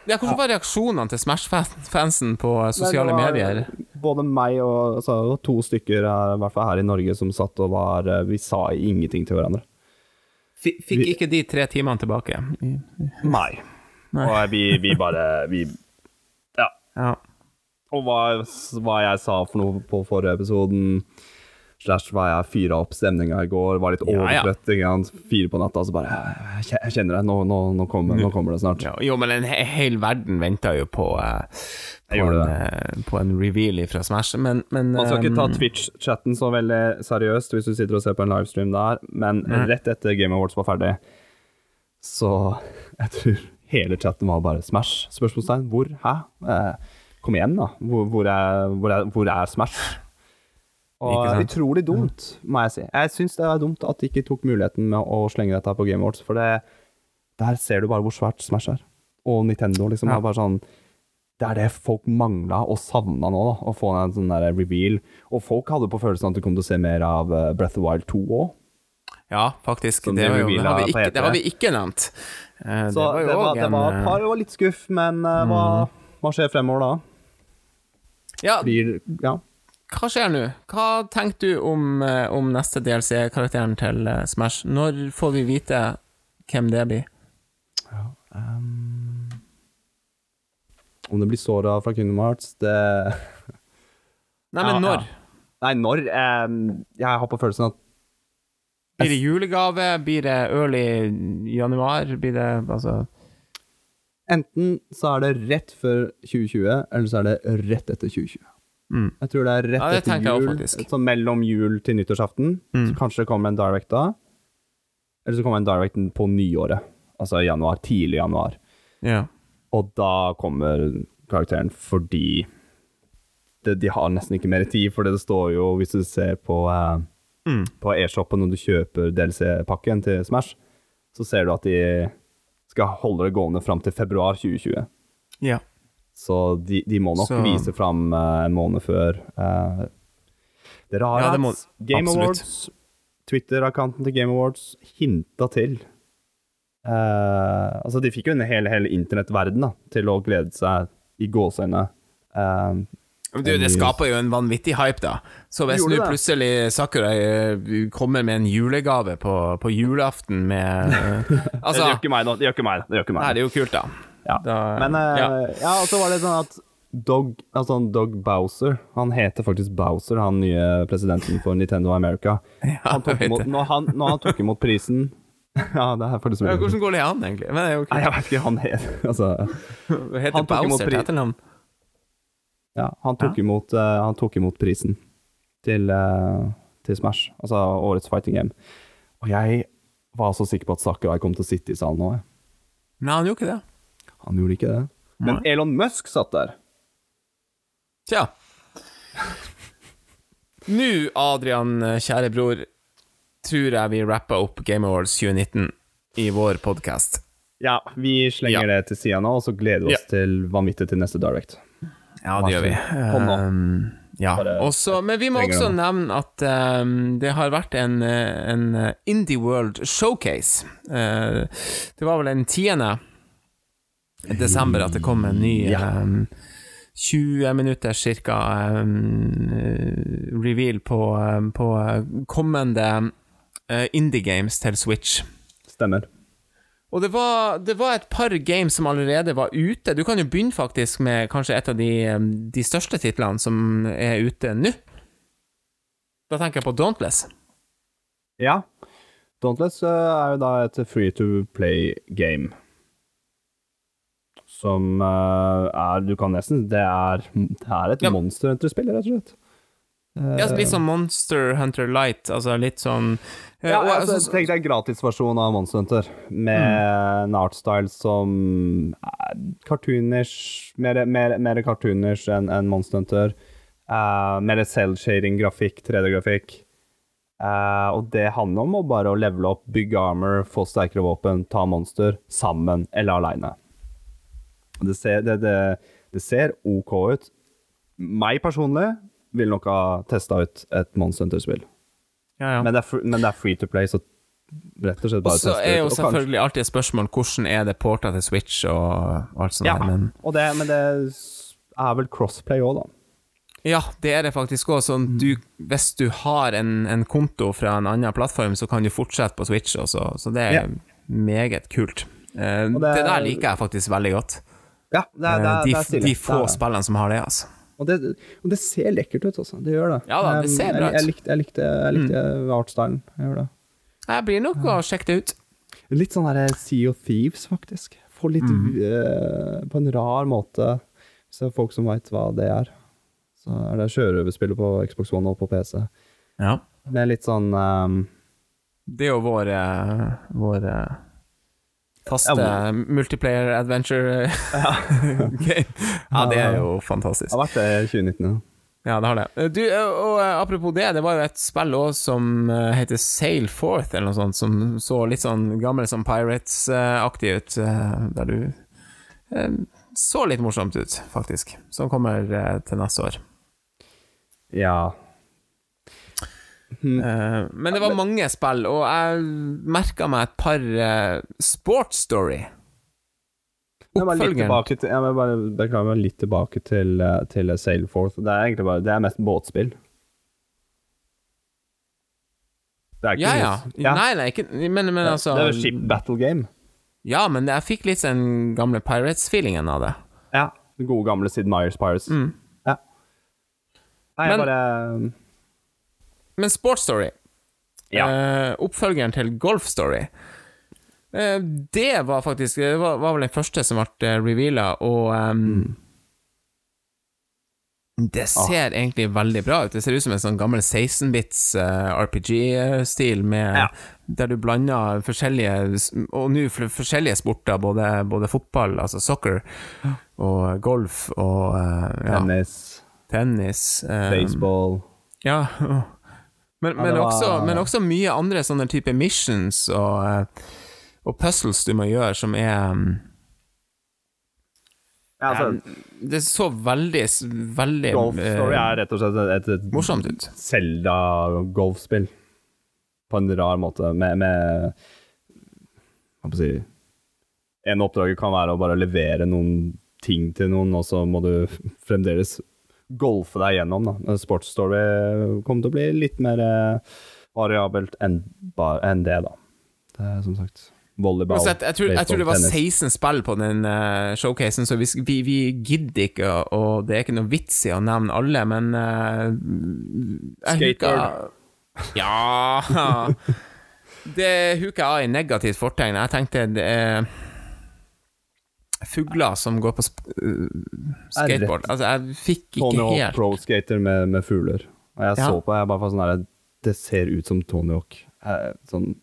ja, hvordan var reaksjonene til Smash-fansen på sosiale Nei, var medier? Både meg og altså, to stykker, i hvert fall her i Norge, som satt og var Vi sa ingenting til hverandre. F fikk ikke de tre timene tilbake? Nei. Og vi, vi bare vi, Ja. Og hva, hva jeg sa for noe på forrige episoden, slash hva jeg fyra opp stemninga i går, var litt Ja, ja. overtrøtt. ikke sant? Fire på natta, så bare Jeg kjenner det, nå, nå, nå, kommer, nå kommer det snart. Ja, jo, men en he hel verden venter jo på, eh, på, en, eh, på en reveal fra Smash, men, men Man skal ikke ta eh, Twitch-chatten så veldig seriøst hvis du sitter og ser på en livestream der, men rett etter Game Awards var ferdig, så jeg tror hele chatten var bare Smash? Spørsmålstegn. Hvor? Hæ? Eh, kom igjen, da. Hvor, hvor, er, hvor, er, hvor er Smash? Og utrolig dumt, må jeg si. Jeg syns det er dumt at de ikke tok muligheten med å slenge dette på Game Awards, for det, der ser du bare hvor svært Smash er. og Nintendo liksom Ja. er bare sånn Det er det folk mangla og savna nå, da, å få en sånn der reveal. Og folk hadde på følelsen at du kom til å se mer av eh, Breath of Wild 2 òg. Ja, faktisk. Det, var jo, det, har vi ikke, det har vi ikke nevnt. Uh, Så det jo var, det var, en, et par, var litt skuff, men uh, hva, hva skjer fremover da? eh, Ja, Blir Ja. hva skjer nå? Hva tenker du om, eh, om neste DLC-karakteren til eh, Smash? Når får vi vite hvem det blir? Um, om det blir Sora fra Kingdom Hearts, det Nei, men Ja, når? ja. Nei, når? Um, jeg har på følelsen at Blir det julegave? Blir det early januar? Blir det altså enten så er det rett før 2020, eller så er det rett etter 2020. mm. Jeg tror det er rett Ja, det etter jul, sånn så mellom jul til nyttårsaften. Mm. Så kanskje det kommer en direct da. Eller så kommer en direct på nyåret, altså i januar, tidlig januar. Ja. Og da kommer karakteren fordi det, de har nesten ikke mer tid, for det står jo, hvis du ser på, eh, Mm. på e-shoppen når du kjøper DLC-pakken til Smash, så ser du at de skal holde det gående fram til februar 2020. ja. Så de, de må nok Så- vise fram uh, en måned før. Uh, dere har Ja, må- Game absolutt. Awards, Twitter-accounten til Game Awards, hinta til uh, Altså, de fikk jo en hel, hel internettverden til å glede seg i gåseøyne. Eh, Men Du, det skaper jo en vanvittig hype, da. Så hvis nå plutselig Sakurai eh, kommer med en julegave på, på julaften med altså, det gjør ikke meg, da. Det gjør ikke meg. Det gjør ikke meg. Nei, det er jo kult, da. Ja. Da- Men uh, ja. ja. og så var det sånn at Dog, altså Dog Bowser Han heter faktisk Bowser, han nye presidenten for Nintendo America. Han tok imot, når, han, når han tok imot prisen Ja, det er faktisk Ja, mulig. hvordan går det an, egentlig? Men det er jo Nei, jeg vet ikke, han het Altså, Heter han Bowser til etternavn? Ja, han tok, Imot, eh, han tok imot prisen til, eh, til Smash, altså årets fighting game. Og jeg var så sikker på at Sakurai kom til å sitte i salen nå. jeg. Nei, han gjorde ikke det. Han gjorde ikke det. Men Nei. Elon Musk satt der. Tja. Nå, Adrian, kjære bror, tror jeg vi rapper opp Game Awards 2019 i vår podkast. Ja, vi slenger det til sida nå, og så gleder vi oss til vanvittig til neste Direct. Ja, det gjør vi. Um, ja. Også, men vi må også nevne at um, det har vært en, eh, en Indie World Showcase. Uh, det var vel den 10. desember at det kom en ny Ja. um, 20 minutter cirka um, eh, reveal på, um, på eh, kommende eh, indie games til Switch. Stemmer. Og det var, det var et par games som allerede var ute. Du kan jo begynne faktisk med kanskje et av de, de største titlene som er ute nå. Da tenker jeg på Dauntless. Ja. Dauntless eh, er jo da et free to play game. Som eh, er Du kan nesten Det er, det er et Ja. Monster Hunter-spill, rett og slett. Eh, Ja, litt sånn Monster Hunter Light, altså litt sånn eh, Ja, og, altså, altså, Tenk deg en gratisversjon av Monster Hunter, med en artstyle som er cartoonish, mer, mer, mer cartoonish enn en Monster Hunter. Uh, mer cell-shading-grafikk, 3D-grafikk. Uh, og det handler om å bare å levele opp, bygge armor, få sterkere våpen, ta monster, sammen eller aleine. Det, ser- det, det, det ser OK ut. Meg personlig vil nok ha testa ut et Monster Hunter-spill. ja, ja. Men, det er men det er free to play, så rett og slett Og bare så teste er jo ut. Og kanskje- selvfølgelig alltid et spørsmål hvordan er det porta til Switch og alt sånt Ja, der, men og det, men det er vel crossplay òg, da. Ja, det er det faktisk òg. Sånn Mm. du, hvis du har en, en konto fra en annen plattform, så kan du fortsette på Switch også, så det er Ja. meget kult. Eh, det, det- der liker jeg faktisk veldig godt. Ja, det er, det Eh, er, de, det er stilig. de få Det er- spillene som har det, altså. Og det, og det ser lekkert ut, altså. Det gjør det. Ja da, det Um, ser bra jeg, jeg ut. likte, jeg likte, jeg likte artstylen. Jeg gjør det. Jeg blir nok å sjekke det ut. Litt sånn der Sea of Thieves, faktisk. Får litt Mm. uh, På en rar måte. Hvis det er folk som veit hva det er. Så er det sjørøverspillet på Xbox One og på PC. Ja. Med litt sånn um, Det er jo vår, vår faste Ja, multiplayer adventure game. Ja, det er jo fantastisk. Det Har vært det i 2019, ja. Ja, det har det. Eh, Du, eh, og eh, apropos det, det var jo et spill òg som heter Sail Forth, eller noe sånt, som så litt sånn gammel som Pirates-aktig ut, der du så litt morsomt ut, faktisk. Som kommer til neste år. Ja. Eh, men det var mange spill, og jeg merka meg et par uh, Sports Story. Jeg Oppfølgeren. tilbake til, jeg må bare beklage meg litt tilbake til, eh, til Sailforth. Det er egentlig bare Det er mest båtspill. Det er ikke Ja, ja. ja. Nei, nei, ikke Men, men altså Det er jo ship battle game. Ja, men jeg fikk litt den gamle Pirates-feelingen av det. Ja. Den gode gamle Sid Myers Pirates. Mm. Ja. Nei, jeg Men- bare Men Sports Story, Ja. eh, oppfølgeren til Golf Story eh, Det var faktisk Det var, var vel den første som ble uh, reveala, og ehm, Det ser egentlig veldig bra ut. Det ser ut som en sånn gammel 16-bits RPG-stil, Ja. der du blander forskjellige Og nå forskjellige sporter, både, både fotball, altså soccer, og golf og uh, ja, Tennis, tennis. um, baseball ja. Men, men, var- også, men også mye andre sånne type missions og, eh, og puzzles du må gjøre, som er um, ja, altså, Det så veldig, veldig Golf eh, Story er rett og slett et, et morsomt ut. Zelda-golfspill. På en rar måte, med, med Hva skal jeg si En oppdraget kan være å bare levere noen ting til noen, og så må du fremdeles golfe deg gjennom. Da. Men Sports Story kommer til å bli litt mer eh, variabelt enn en det, da. Det er som sagt volleyball, jeg, jeg, tror, jeg tror det var baseball, 16 spill på den uh, showcasen, så vi, vi, vi gidder ikke, og det er ikke noe vits i å nevne alle, men uh, Skateboard. huka- Ja Det huka jeg av i negativt fortegn. Jeg tenkte det er fugler som går på sp øh, skateboard. Altså, jeg fikk ikke Tony Hawk helt Pro Skater med, med fugler. Og jeg Ja. så på, jeg bare sånn her Det ser ut som Tony Hawk. Eh, Sånn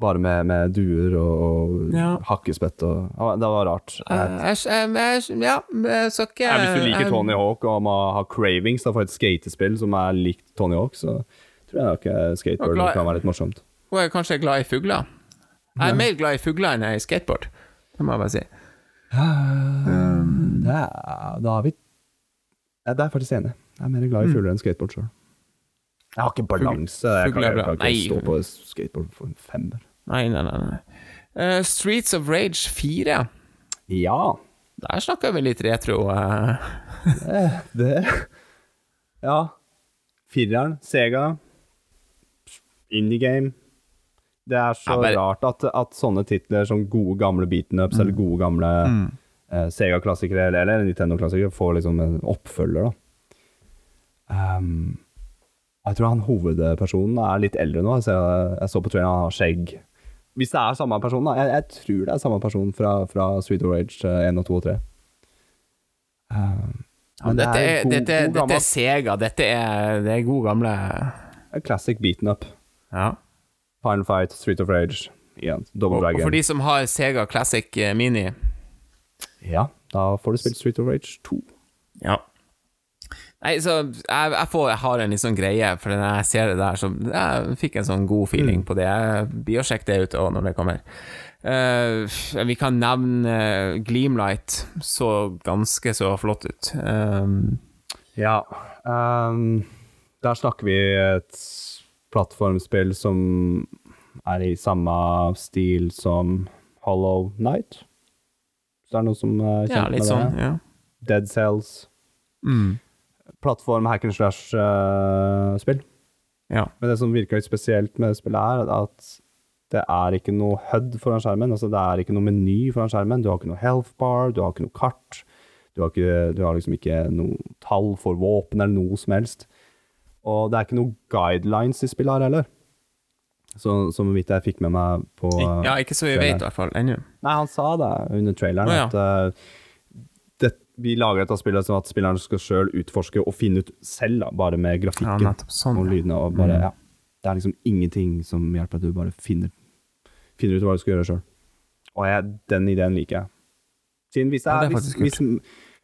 Bare med, med duer og, og Ja. hakkespett og Det var rart. Æsj, æsj, jeg, jeg, Ja, så ikke jeg, hvis du liker Tony Hawk og må ha cravings da, for et skatespill som er likt Tony Hawk, så tror jeg nok eh, skateboard glad- kan være litt morsomt. Hun er kanskje glad i fugler. Jeg er mer glad i fugler enn jeg er i skateboard. Det må jeg bare si. Det er, da er vi ja, Det er jeg faktisk enig. Jeg er mer glad i fugler enn skateboard sjøl. Jeg har ikke balanse. Jeg kan, jeg kan ikke Nei. stå på skateboard for en femmer. Nei, nei, nei. Eh, Streets of Rage 4. Ja. Der snakker vi litt retro. eh. Det, det Ja. Fireren, Sega, indie game. Det er så Ja, bare- rart at, at sånne titler som gode gamle beaten ups Mm. eller gode gamle eh, Sega-klassikere eller, eller Nintendo-klassikere får liksom en oppfølger, da. Um, jeg tror han hovedpersonen er litt eldre nå. Jeg, ser, jeg så på traileren han har skjegg. Hvis det er samme person, da. Jeg, jeg tror det er samme person fra, fra Sweet Rage eh, 1 og 2 og 3. Ehm, men det Dette er er, god- dette, god dette er Sega. Dette er, det er god gamle classic beaten up. Ja. Final Fight, Street of Rage, igjen. Double Og, og for de som har Sega Classic eh, Mini Ja, da får du spilt Street of Rage 2. Ja. Nei, så jeg, jeg, får, jeg har en litt sånn greie, for når jeg ser det der, så jeg fikk en sånn god feeling på det. Jeg blir å sjekke det ut også når det kommer. Uh, vi kan nevne uh, Gleamlight. Så ganske så flott ut. Um, Ja. Um, der snakker vi et plattformspill som er i samme stil som Hollow Night. Så det er noe som er kjent ja, med sånn. det. Ja. Dead Cells. Mm. Plattform hack and slash-spill. ja. Men det som virker litt spesielt med det spillet, er at det er ikke noe HUD foran skjermen. Altså, det er ikke noe meny foran skjermen. Du har ikke noe health bar, du har ikke noe kart. Du har, ikke, du har liksom ikke noe tall for våpen eller noe som helst. Og det er ikke noen guidelines i spillet her heller. Så, som vidt jeg fikk med meg på ja, ikke så vi vet, i hvert fall, ennå. Nei, han sa det under traileren, oh, ja. at uh, det, vi lager dette spillet sånn at spilleren skal sjøl utforske og finne ut selv, da, bare med grafikken ja, sånn. og lydene. Og bare, Mm. ja. Det er liksom ingenting som hjelper at du bare finner, finner ut hva du skal gjøre sjøl. Og jeg, den ideen liker jeg. Siden hvis, jeg, Ja, hvis, hvis,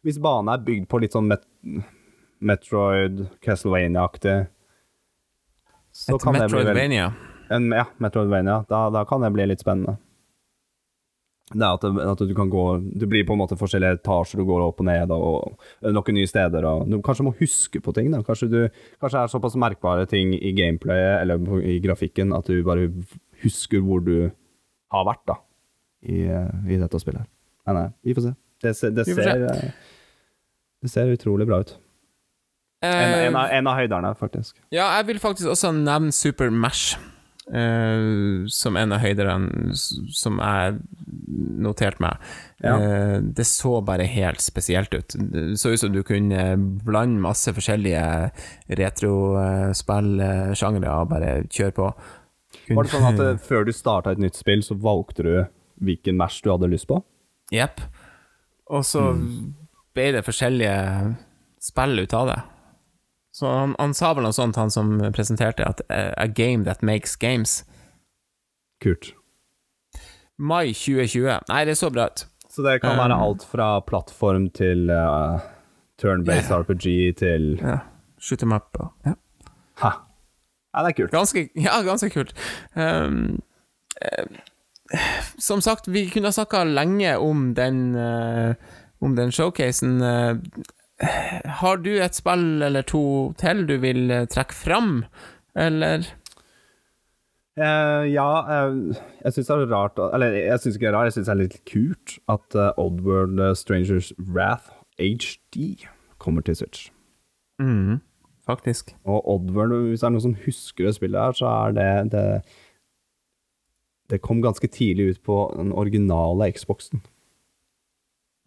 hvis banen er bygd på litt sånn met, Metroid, Castlevania-aktig Et Metroidvania. en, Ja, Metroidvania. Da, da kan det bli litt spennende. Det er at, det, at du kan gå Du blir på en måte forskjellige etasjer du går opp og ned, og, og noen nye steder. Og du kanskje må huske på ting. da Kanskje du Kanskje det er såpass merkbare ting i gameplayet eller i grafikken at du bare husker hvor du har vært da i, i dette spillet. Nei, nei, vi får se. Det, ser- det, Vi får se. ser, eh, det ser utrolig bra ut. En, en, av, en av høyderne, faktisk. Ja, jeg vil faktisk også nevne Super Mash. Uh, som en av høyderne som jeg noterte meg. Ja. Uh, det så bare helt spesielt ut. Det så ut som du kunne blande masse forskjellige retrospillsjangre og bare kjøre på. Var det sånn at eh, før du starta et nytt spill, så valgte du hvilken mash du hadde lyst på? Jepp. Og så ble det forskjellige spill ut av det. Så han, han sa vel noe sånt, han som presenterte, at eh, A game that makes games. Kult. Mai 2020. Nei, det så bra ut. Så det kan Um, være alt fra plattform til uh, turn-based RPG til Ja. Shoot them up og ja. Ha! Ja, det er kult. Ganske, ja, ganske kult. Um, uh, som sagt, vi kunne ha snakka lenge om den uh, Om den showcasen. Har du et spill eller to til du vil eh, trekke fram, eller? Uh, ja, uh, jeg syns det er rart Eller jeg syns ikke det er rart, jeg syns det er litt kult at uh, Oddworld Strangers Wrath HD kommer til Switch. Mm, faktisk. Og Oddworld, hvis det er noen som husker det spillet her, så er det det, det kom ganske tidlig ut på den originale Xboxen.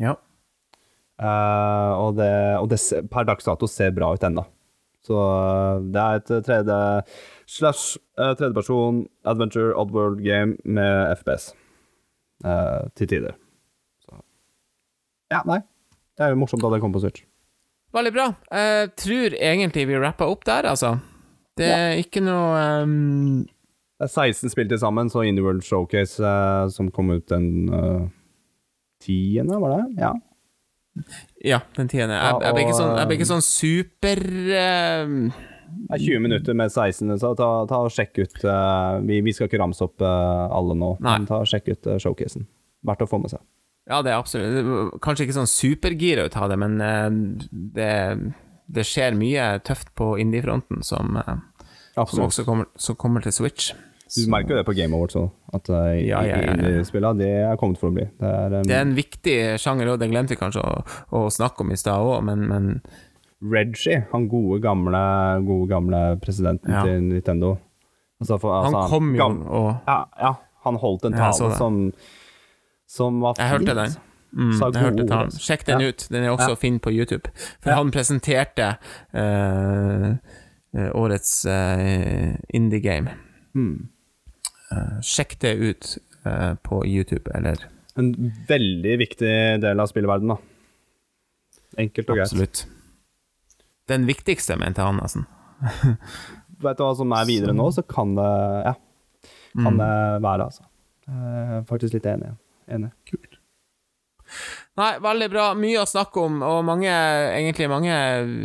Ja. Eh, og det, og det per dags dato ser bra ut ennå. Så eh, det er et tredje slash uh, tredjeperson adventure oddworld game med FPS Uh, til tider. Så Ja, nei. Det er jo morsomt at det kommer på Switch. Veldig bra. Jeg tror egentlig vi rappa opp der, altså. Det er ikke noe um, Det er 16 spill til sammen, så Indie World Showcase uh, som kom ut den uh, tiende, var det? Ja. Ja, den tiende. Jeg, jeg, ble ikke sånn, jeg ble ikke sånn super uh, Det er 20 minutter med 16, så ta, ta og sjekk ut uh, vi, vi skal ikke ramse opp uh, alle nå, Nei. men ta og sjekk ut uh, showcasen. Verdt å få med seg. Ja, det er absolutt Kanskje ikke sånn supergira ut av det, men det, det skjer mye tøft på indie-fronten som, som også kommer, som kommer til Switch. Du merker jo det på Game Awards òg, at uh, Ja, ja, ja, ja. det er kommet for å bli. Det er, um, Det er en viktig sjanger, og det glemte vi kanskje å, å snakke om i stad òg, men, men Reggie, han gode gamle, gode gamle presidenten Ja. til Nintendo. Altså, for, han altså, kom jo og ja, ja, han holdt en tale som, som var Jeg hørte den. Mm, jeg hørte talen. Sjekk den ut. Den er også Ja. fin på YouTube. For han presenterte eh, eh, årets uh, indie game. Mm. Eh, sjekk det ut eh, på YouTube, eller En veldig viktig del av spillverdenen, da. Enkelt og greit. Absolutt. Den viktigste, mente han nesten. Vet du hva som er videre nå, så kan det Ja, kan Mm. det være, altså. Jeg er faktisk litt enig. enig. Kult. Nei, veldig bra. Mye å snakke om, og mange, egentlig mange,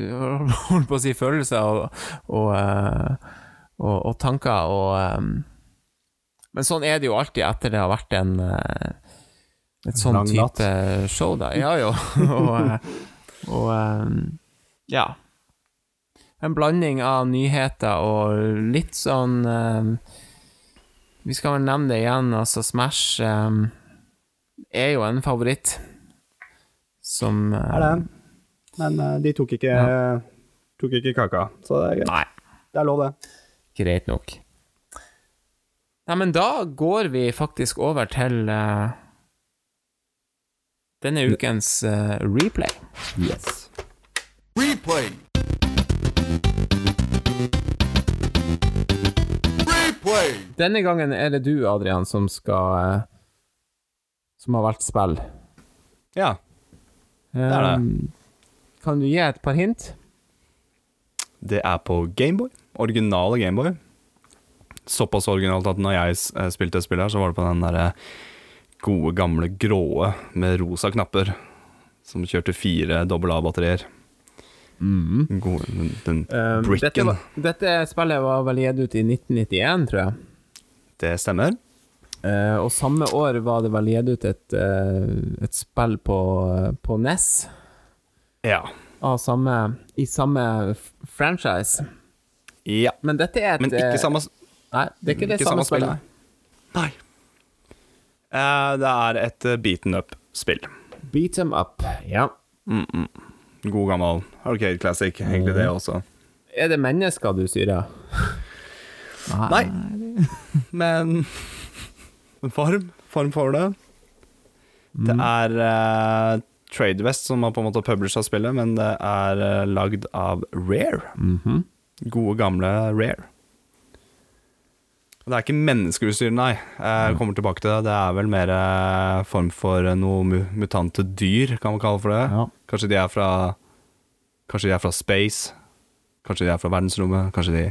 holdt på å si, følelser og, og, eh, og, og tanker, og eh, Men sånn er det jo alltid etter det har vært en eh, et sånn Lang natt. type show, da. Ja jo. og eh, og eh, ja. En blanding av nyheter og litt sånn Vi skal vel nevne det igjen, altså Smash er jo en favoritt. Som Er det. Men de tok ikke, tok ikke kaka, så det er greit. Nei, Det er lov, det. greit nok. Nei, men da går vi faktisk over til uh, denne ukens uh, replay. Yes. Replay. Replay. Denne gangen er det du, Adrian, som skal uh, Som har valgt spill. Ja. er det. Um, Kan du gi et par hint? Det er på Gameboy. Originale Gameboy. Såpass originalt at når jeg spilte spilte spillet her, så var det på den derre gode, gamle gråe med rosa knapper. Som kjørte fire dobbel A-batterier. Gode, den, den Eh, dette, bricken. Dette, dette spillet var vel gitt ut i 1991, tror jeg. Det stemmer. Uh, og samme år var det vel gitt ut et, uh, et spill på, på NES Ja. av samme, i samme franchise. ja. Men dette er et Men ikke eh, samme Nei, det er ikke det ikke samme, samme spill, spillet. Nei. Uh, det er et eh, beaten up-spill. Beat them up. Ja. God gammel arcade classic, egentlig det også. Er det mennesker du styrer? Nei. Men en form, form for det. Det er uh, TradeWest som har på en måte publisha spillet, men det er uh, lagd av Rare. -hmm. Gode, gamle Rare. Det er ikke menneskeutstyr, nei. Jeg kommer tilbake til det. Det er vel mer eh, form for noe mutante dyr, kan man kalle for det. Ja. Kanskje de er fra Kanskje de er fra space. Kanskje de er fra verdensrommet. Kanskje de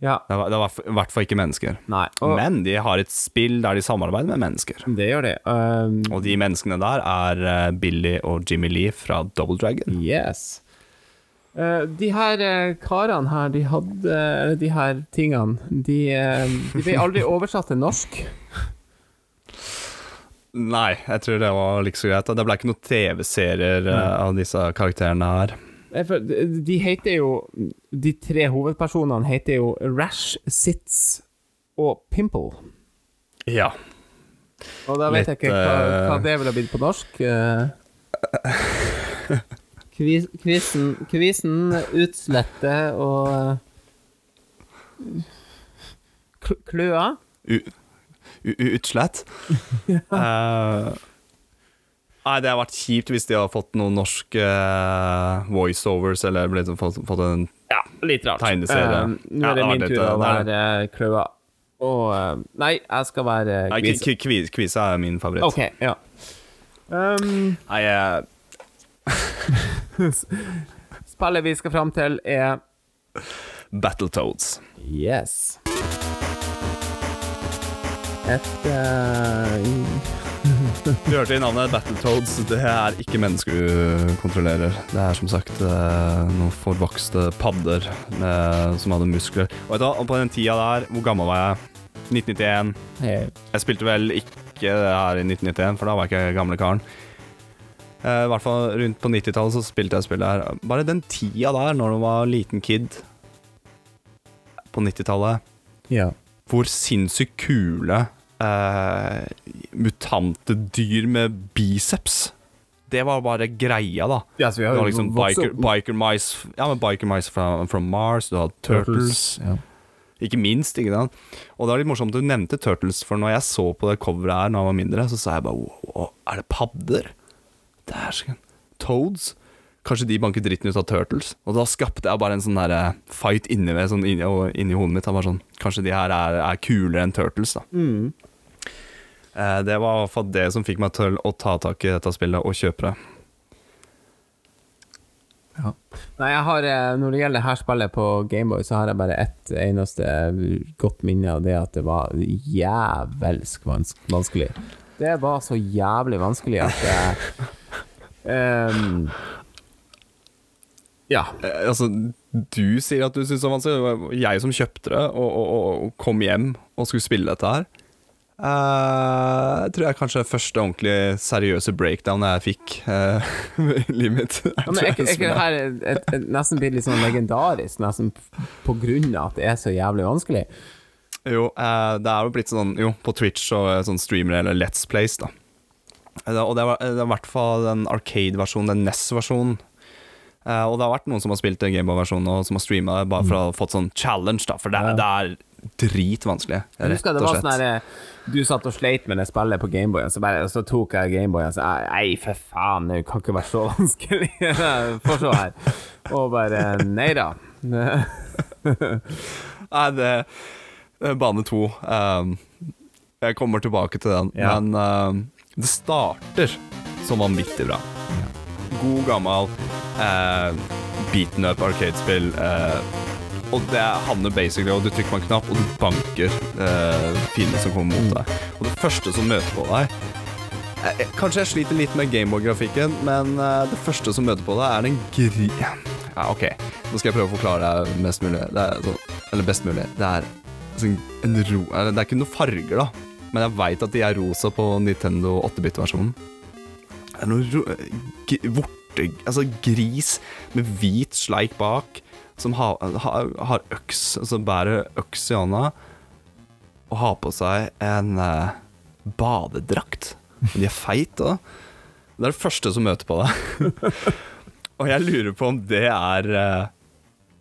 ja. Det er, det er i hvert fall ikke mennesker. Nei. Og Men de har et spill der de samarbeider med mennesker. det gjør de. Um, Og de menneskene der er eh, Billy og Jimmy Lee fra Double Dragon. Yes. Eh, de her eh, karene her, de hadde Eller de her tingene, de, eh, de ble aldri oversatt til norsk. Nei, jeg tror det var like så greit. Det ble ikke noen TV-serier eh, av disse karakterene her. De heter jo De tre hovedpersonene heter jo Rash, Sits og Pimple. Ja. Og da vet jeg ikke hva, eh, hva det ville blitt på norsk. Kvis, kvisen, kvisen, utslette og eh, kl- Kløa? U utslett. uh, nei, det har vært kjipt hvis de har fått noen norske uh, voiceovers, eller blitt, fått, fått en Ja, litt rart. Tegneserie. Uh, nå er det ja, min tur å være Kløa. Og Nei, jeg skal være Nei, kvise. k- Kvise er min favoritt. OK, ja. Um, Nei, jeg spillet vi skal fram til, er Battletoads. Yes. Et uh... Du hørte i navnet Battletoads. Det er ikke mennesker du kontrollerer. Det er som sagt eh, noen forvokste padder med, som hadde muskler. Og vet du og på den tida der, hvor gammel var jeg? 1991. hey. Jeg spilte vel ikke det her i 1991, for da var jeg ikke gamle karen. Eh, I hvert fall rundt på 90-tallet så spilte jeg spillet her. Bare den tida der, når du var liten kid på 90-tallet, Ja. hvor sinnssykt kule uh, mutante dyr med biceps Det var bare greia, da. ja så vi har jo liksom biker, biker mice Ja, men biker mice from, from Mars, du har turtles. Ja. Ikke minst, ikke sant. Og det er litt morsomt du nevnte Turtles, for når jeg så på det coveret her Når jeg var mindre, så sa jeg bare wow, er det padder? Dæsken. Toads? Kanskje de banker dritten ut av Turtles? Og da skapte jeg bare en sånn der eh, fight inni, meg, sånn inni, inni hodet mitt. Bare sånn, kanskje de her er, er kulere enn Turtles, da. Mm. Eh, det var i hvert fall det som fikk meg til å ta tak i dette spillet og kjøpe det. Nei, jeg har eh, Når det gjelder det her spillet på Gameboy, så har jeg bare ett eneste godt minne av det at det var jævelsk vanskelig. Det var så jævlig vanskelig at jeg ehm, Ja. Eh, altså, du sier at du syns det var vanskelig. Det var jeg som kjøpte det og, og, og, kom hjem og skulle spille dette her. Uh, jeg tror jeg kanskje første ordentlig seriøse breakdown jeg fikk uh, i livet mitt. Jeg Ja, jeg er det her et, et, nesten blitt litt sånn legendarisk, nesten på grunn av at det er så jævlig vanskelig? Jo, uh, det er jo blitt sånn Jo, på Twitch og sånn streamer eller Let's Place, da. Eh, Og det var- er i hvert fall den Arcade-versjonen, den NES-versjonen. Eh, og det har vært noen som har spilt Gameboy-versjonen og som har streama det bare for å ha fått sånn challenge, da. For det, Ja. det er dritvanskelig, rett husker det og var slett. sånn Du satt og sleit med det spillet på Gameboyen, så, bare- så tok jeg Gameboyen og sa Nei, for faen, det kan ikke være så vanskelig. Få se her. Og bare Nei da. Nei, det det er Bane to. ehm, jeg kommer tilbake til den, Ja. men ehm, det starter så vanvittig bra. God, gammel eh, beaten up arcade-spill. eh, og det havner basically Og du trykker på en knapp, og du banker eh, fiendene som kommer mot deg. Og det første som møter på deg eh, Kanskje jeg sliter litt med Gameboy-grafikken, men eh, det første som møter på deg, er den gri... Ja, OK. Nå skal jeg prøve å forklare deg mest mulig. Det er så, eller best mulig. Det er sånn en ro, Det er ikke noen farger, da, men jeg veit at de er rosa på Nintendo 8-bit-versjonen. Det er noe vorte... Altså gris med hvit sleik bak, som har, har, har øks, som bærer øks i hånda, og har på seg en eh, badedrakt. De er feit òg. Det er det første som møter på deg. og jeg lurer på om det er eh,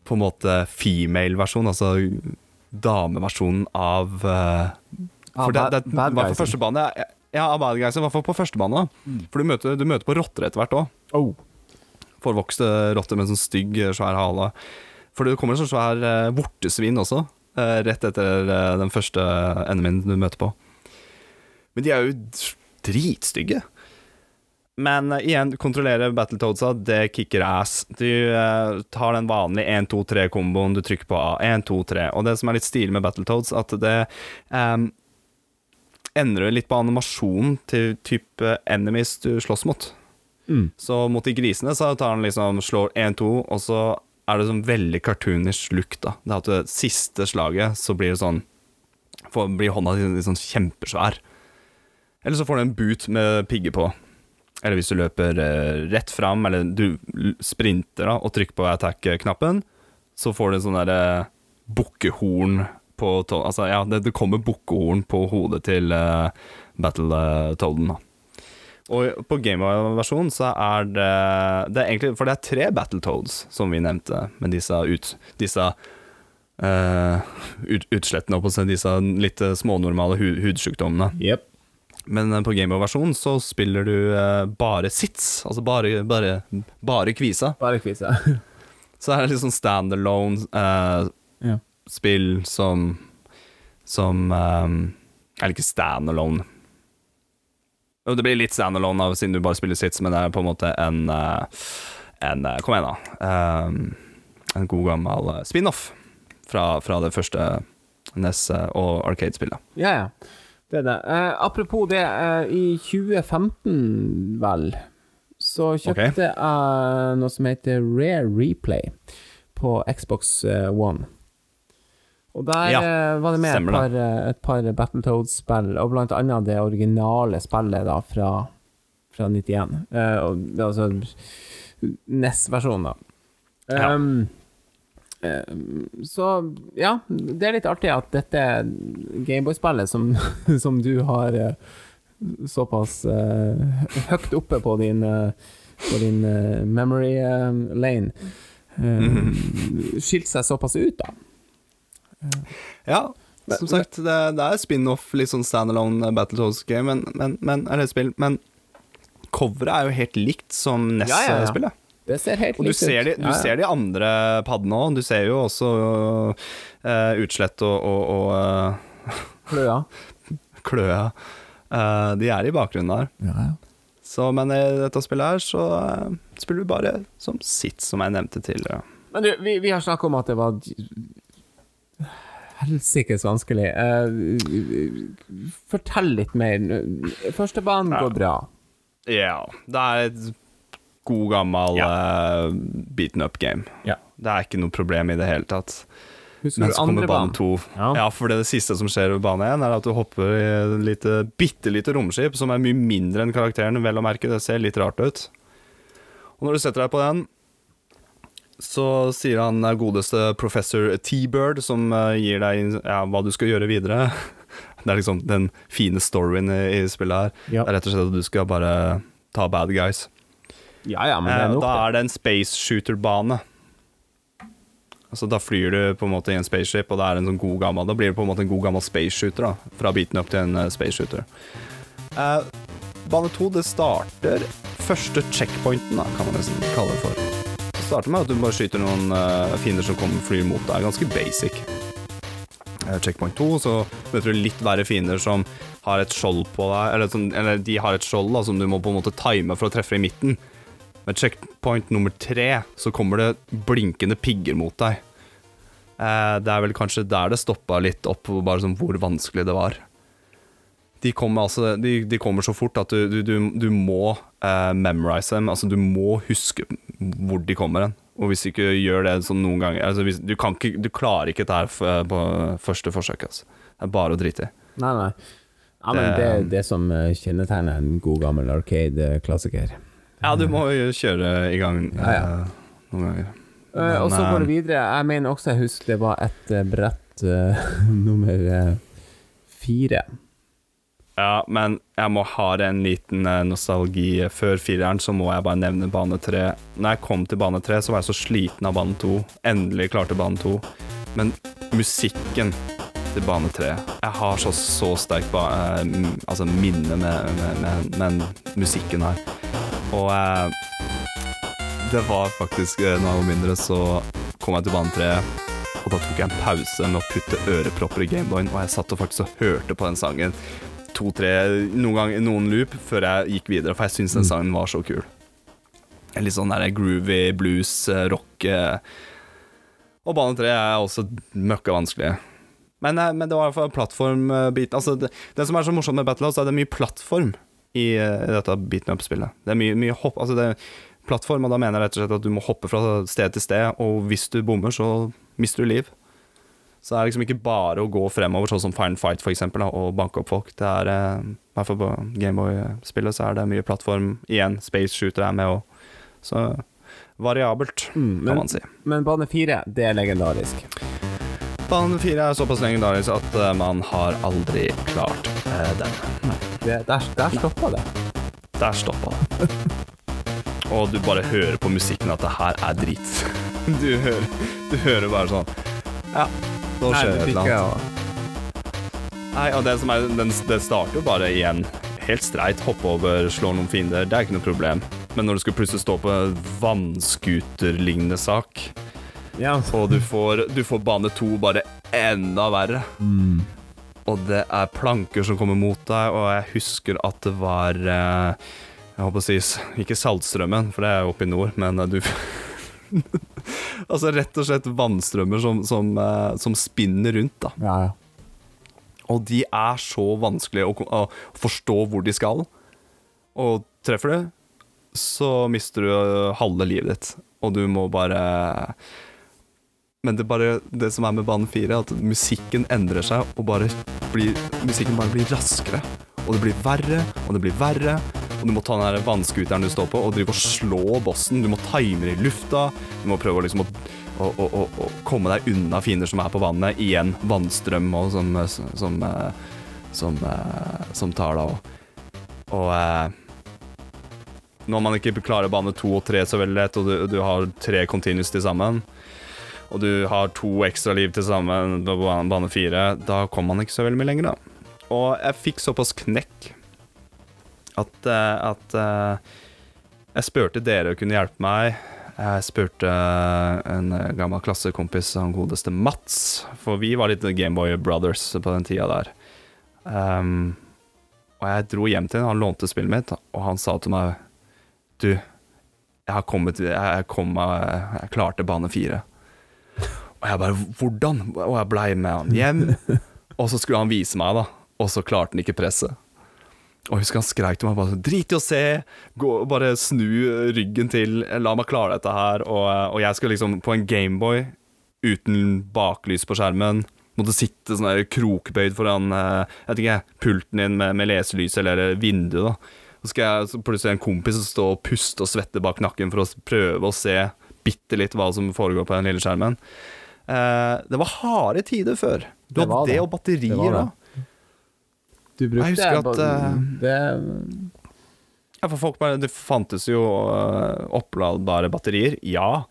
på en måte female-versjon, altså dameversjonen av eh, For det, det, bad fall guysen. første bane Ja, ja bad guys, i hvert fall på første bane. da. For du møter, du møter på rotter etter hvert òg. Oh. Forvokste rotter med en sånn stygg, svær hale. For det kommer en sånn svær eh, vortesvin også, eh, rett etter eh, den første enemien du møter på. Men de er jo dritstygge. Men eh, igjen, kontrollere Battletoadsa, det kicker ass. Du eh, tar den vanlige 1-2-3-komboen, du trykker på A. 1, 2, 3. Og det som er litt stilig med Battletoads, at det um, endrer litt på animasjonen til type enemies du slåss mot. Mm. Så mot de grisene så tar han liksom slår 1-2, og så er det sånn veldig cartoonish look, da. Det er at det siste slaget så blir det sånn får, Blir hånda litt sånn kjempesvær. Eller så får du en boot med pigger på. Eller hvis du løper eh, rett fram, eller du sprinter da, og trykker på attack-knappen, så får du en sånn derre bukkehorn på Altså, ja, det, det kommer bukkehorn på hodet til uh, Battle-Toaden, da. Og på Gameboy-versjonen så er det, det er egentlig For det er tre Battletoads, som vi nevnte, med disse, ut, disse uh, ut, utslettene, på å si, disse litt eh, smånormale hu, hudsykdommene. Yep. Men eh, på Gameboy-versjonen så spiller du uh, bare sits, altså bare, bare, bare kvisa. Bare kvisa. Så er det litt sånn standalone uh, Ja. Spill som Som um, Eller ikke standalone. Det blir litt standalone av, siden du bare spiller sits, men det er på en måte en, eh, en eh, Kom igjen, da. Um, en god gammel eh, spin-off fra, fra det første NES og Arcade-spillet. Ja, ja. Det er det. Eh, apropos det, eh, i 2015, vel, så kjøpte jeg noe som heter Rare Replay på Xbox One. Og der Ja, eh, var det med et par, eh, et par Battletoads-spill, og blant annet det originale spillet da fra, fra 91. Eh, og, altså NES-versjonen, da. Ja. Um, så ja, det er litt artig at dette Gameboy-spillet som, som du har såpass uh, høyt oppe på din, på din memory lane, uh, skilte seg såpass ut, da. Ja, som sagt, det, det er spin-off, litt sånn standalone Battletoads-game, men, men, men, eller spill, men coveret er jo helt likt som Ja, ja, ja. NES-spillet. Det ser helt Og du likt ser de, ut. du Ja, ja. ser de andre paddene òg. Du ser jo også uh, utslett og, og, og uh, Kløa. Kløa. Uh, de er i bakgrunnen der. Ja, ja. Så, men i dette spillet her så spiller du bare som sitt, som jeg nevnte tidligere. Men du, vi, vi har snakket om at det var helsikes vanskelig. Uh, fortell litt mer. Første banen Ja. går bra. Ja. Det er et god gammel eh, beaten up game. Ja. Det er ikke noe problem i det hele tatt. Husker Men så kommer bane to. Ja. Ja. for det, det siste som skjer ved bane én, er at du hopper i et lite, bitte lite romskip som er mye mindre enn karakteren, vel å merke. Det ser litt rart ut. Og når du setter deg på den, så sier han eh, godeste professor T-Bird, som eh, gir deg ja, hva du skal gjøre videre. Det er liksom den fine storyen i, spillet her. Ja. Det er rett og slett at du skal bare ta bad guys. ja, ja, men det Eh, er nok da er det en space shooter-bane. Altså Da flyr du på en måte i en spaceship, og det er en sånn god gammel Da blir du på en måte en god gammel space shooter. da Fra beaten up til en eh, space shooter. Eh, bane to, det starter første checkpointen, da kan man nesten kalle det for. Starter med at du bare skyter noen eh, fiender som kommer flyr mot deg. Ganske basic. Eh, checkpoint 2 så møter du litt verre fiender som har et skjold på deg, eller, som, eller de har et skjold da som du må på en måte time for å treffe i midten. Med checkpoint nummer tre så kommer det blinkende pigger mot deg. Eh, det er vel kanskje der det stoppa litt opp, bare sånn hvor vanskelig det var. De kommer, altså, de, de kommer så fort at du, du, du, må uh, memorize dem. Altså, du må huske hvor de kommer hen. Og hvis du ikke gjør det sånn noen ganger altså hvis, du, kan ikke, du klarer ikke dette her på første forsøk. Altså. Det er bare å drite i. Nei, nei. Ja, men det det, det som eh, kjennetegner en god gammel Arcade-klassiker. Ja, du må jo kjøre i gang Ja, ja. eh, noen ganger. Men, og så går det eh, videre. Jeg mener også jeg husker det var et eh, brett uh, nummer eh, fire. Ja, men jeg må ha en liten eh, nostalgi. Før fireren så må jeg bare nevne bane tre. Når jeg kom til bane tre, så var jeg så sliten av bane to. Endelig klarte bane to. Men musikken til bane tre Jeg har så, så sterkt eh, altså minne med, med, med, med musikken her. Og eh, det var faktisk eh, Når jeg mindre, så kom jeg til bane tre. Og da tok jeg en pause med å putte ørepropper i Gameboyen, og jeg satt og faktisk og hørte på den sangen to-tre, noen, gang, noen loop før jeg gikk videre, for jeg syns den sangen var så kul. Litt sånn der groovy blues, eh, rock eh. Og bane tre er også møkka vanskelig. Men, eh, men det var i hvert fall plattformbiten. Altså, det, det som er så morsomt med Battlehouse, er at det er mye plattform i, i dette beaten up-spillet. Det er mye, mye hopp Altså, det er plattform, og da mener jeg rett og slett at du må hoppe fra sted til sted, og hvis du bommer, så mister du liv. Så det er liksom ikke bare å gå fremover, sånn som Fine Fight for eksempel, da, og banke opp folk. Det er, eh, i hvert fall på Gameboy-spillet, så er det mye plattform. Igjen, Space Shooter er med òg. Så variabelt, Mm, men- kan man si. Men bane fire, det er legendarisk. Bane fire er såpass legendarisk at eh, man har aldri klart eh, den. Det, der der stoppa det. Der stoppa det. Og du bare hører på musikken at det her er drit. Du hører, du hører bare sånn Ja, nå skjer det et eller annet. Nei, og det som er, den, det starter jo bare igjen helt streit. Hoppe over, slå noen fiender. Det er ikke noe problem. Men når du skal plutselig stå på en vannskuterlignende sak, Ja, og du får, du får bane to bare enda verre Og det er planker som kommer mot deg, og jeg husker at det var eh, Jeg håper å si Ikke Saltstrømmen, for det er jo oppe i nord, men eh, du Altså rett og slett vannstrømmer som, som, eh, som spinner rundt, da. ja, ja. Og de er så vanskelig å, å forstå hvor de skal. Og treffer du, så mister du øh, halve livet ditt. Og du må bare Men det, bare, det som er med bane 4, er at musikken endrer seg, og bare blir, musikken bare blir raskere. Og det blir verre, og det blir verre. Og du må ta den vannskuteren du står på, og drive og slå bossen. Du må time det i lufta. Du må prøve å liksom å å, å, komme deg unna fiender som er på vannet. Igjen vannstrøm og som, som, som, som, eh, som tar deg òg. Og eh, når man ikke klarer bane to og tre så veldig lett, og du, du har tre continuous til sammen, og du har to ekstra liv til sammen på bane fire, da kommer man ikke så veldig mye lenger, da. Og jeg fikk såpass knekk at, eh, at eh, jeg spurte dere å kunne hjelpe meg. Jeg spurte en gammel klassekompis, han godeste Mats, for vi var litt Gameboy Brothers på den tida der. Um, og jeg dro hjem til ham, han lånte spillet mitt, og han sa til meg Du, jeg har kommet jeg kom Jeg klarte bane fire. Og jeg bare Hvordan? Og jeg blei med han hjem, og så skulle han vise meg, da. Og så klarte han ikke presset. Og jeg husker han skreik til meg bare Drit i å se! Gå, bare snu ryggen til. La meg klare dette her. Og, og jeg skulle liksom på en Gameboy uten baklys på skjermen. Måtte sitte sånn der krokbøyd foran eh, jeg vet ikke, pulten din med, med leselys eller vinduet. da Så skal jeg så plutselig en kompis stå og puste og svette bak nakken for å prøve å se bitte litt hva som foregår på den lille skjermen. Eh, det var harde tider før. Du Det hadde det, det. og batterier Det det. da. Du brukte Jeg husker at, eh, det, Ja, for folk bare, Det fantes jo uh, oppladbare batterier, ja.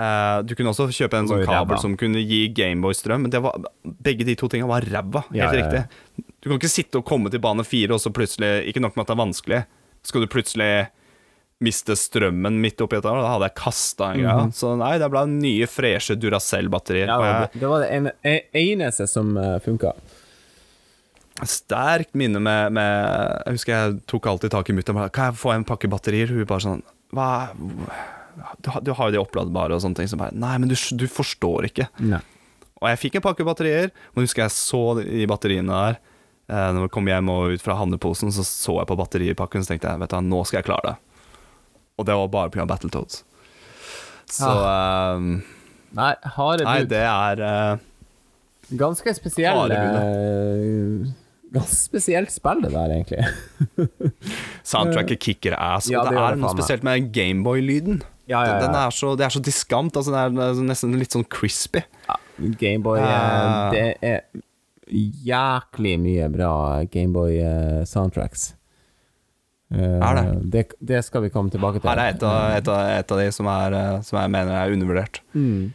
Uh, du kunne også kjøpe en sånn kabel ræva. som kunne gi Gameboy-strøm. Men det var, begge de to tingene var ræva. Helt Ja, ja, ja. riktig. Du kan ikke sitte og komme til bane fire, og så plutselig Ikke nok med at det er vanskelig, skal du plutselig miste strømmen midt oppi dette. Da hadde jeg kasta en greie. Så nei, det ble nye, freshe Duracell-batterier. Ja, det, var det ene, eneste som funka. Sterkt minne med, med Jeg husker jeg tok alltid tak i mutter'n. Kan jeg få en pakke batterier? Hun bare sånn Hva Du, har- du har jo de oppladbare og sånne ting. Så bare Nei, men du, du forstår ikke. Nei. Og jeg fikk en pakke batterier, men husker jeg så de batteriene der. Eh, når jeg kom hjem og ut fra handleposen, så så jeg på batteripakken, så tenkte jeg vet du, nå skal jeg klare det. Og det var bare pga. Battletoads. Så eh, Nei, harde Nei, det er eh, Ganske spesielle Ganske spesielt spill, det der, egentlig. Soundtracket kicker ass. Ja, det det, er det noe spesielt med Gameboy-lyden. Ja, ja, ja. Den er så, det er så diskant. Altså, det er er nesten litt sånn crispy. Gameboy eh, Ah. Det er jæklig mye bra Gameboy-soundtracks. Er det? Eh, det? Det skal vi komme tilbake til. Her er et av, et av, et av de som, er, eh, som jeg mener er undervurdert. Mm,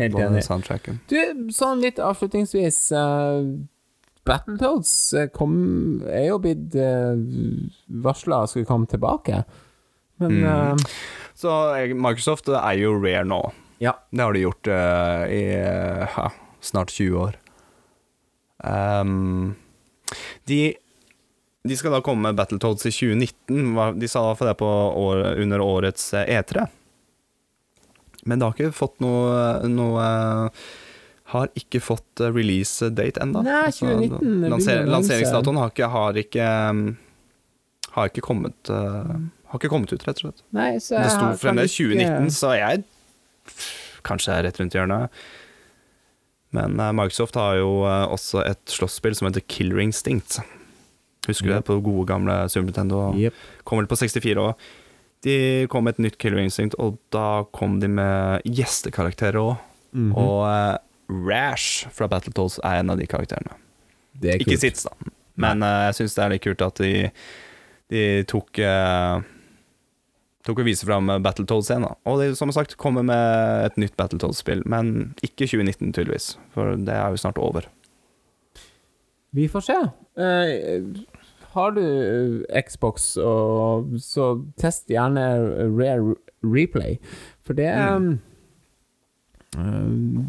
helt enig. Du, sånn litt avslutningsvis uh, Battletoads eh, kom, er jo blitt uh, varsla skulle komme tilbake. Men Mm. uh, Så eh, Microsoft eier jo Rare nå. ja. Det har de gjort uh, i uh, snart 20 år. Um, de, de skal da komme med Battletoads i 2019. De sa i hvert fall det på år, under årets eh, E3. Men det har ikke fått noe, noe eh, Har ikke fått eh, release date ennå. 2019 lanser, lanseringsdatoen har ikke, har ikke um, Har ikke kommet eh, Har ikke kommet ut, rett og slett. Nei, så Det sto fremdeles 2019, så jeg Kanskje er rett rundt hjørnet. Men eh, Microsoft har jo også et slåsspill som heter Killer Instinct. Husker du Yep. det på gode gamle Super Nintendo? Yep. Kom vel på 64 òg. De kom med et nytt Killer Instinct, og da kom de med gjestekarakterer òg. Mhm. Og eh, Rash fra Battletoads er en av de karakterene. Det er Ikke. Sits, da. Men uh, jeg syns det er litt kult at de, de tok uh, Tok og viste fram Battletoads igjen. Da. Og de, som sagt, kommer med et nytt Battletoads-spill, men ikke 2019, tydeligvis. For det er jo snart over. Vi får se. Uh, har du eh, Xbox, og, så test gjerne Rare Replay. For det er Mm. eh,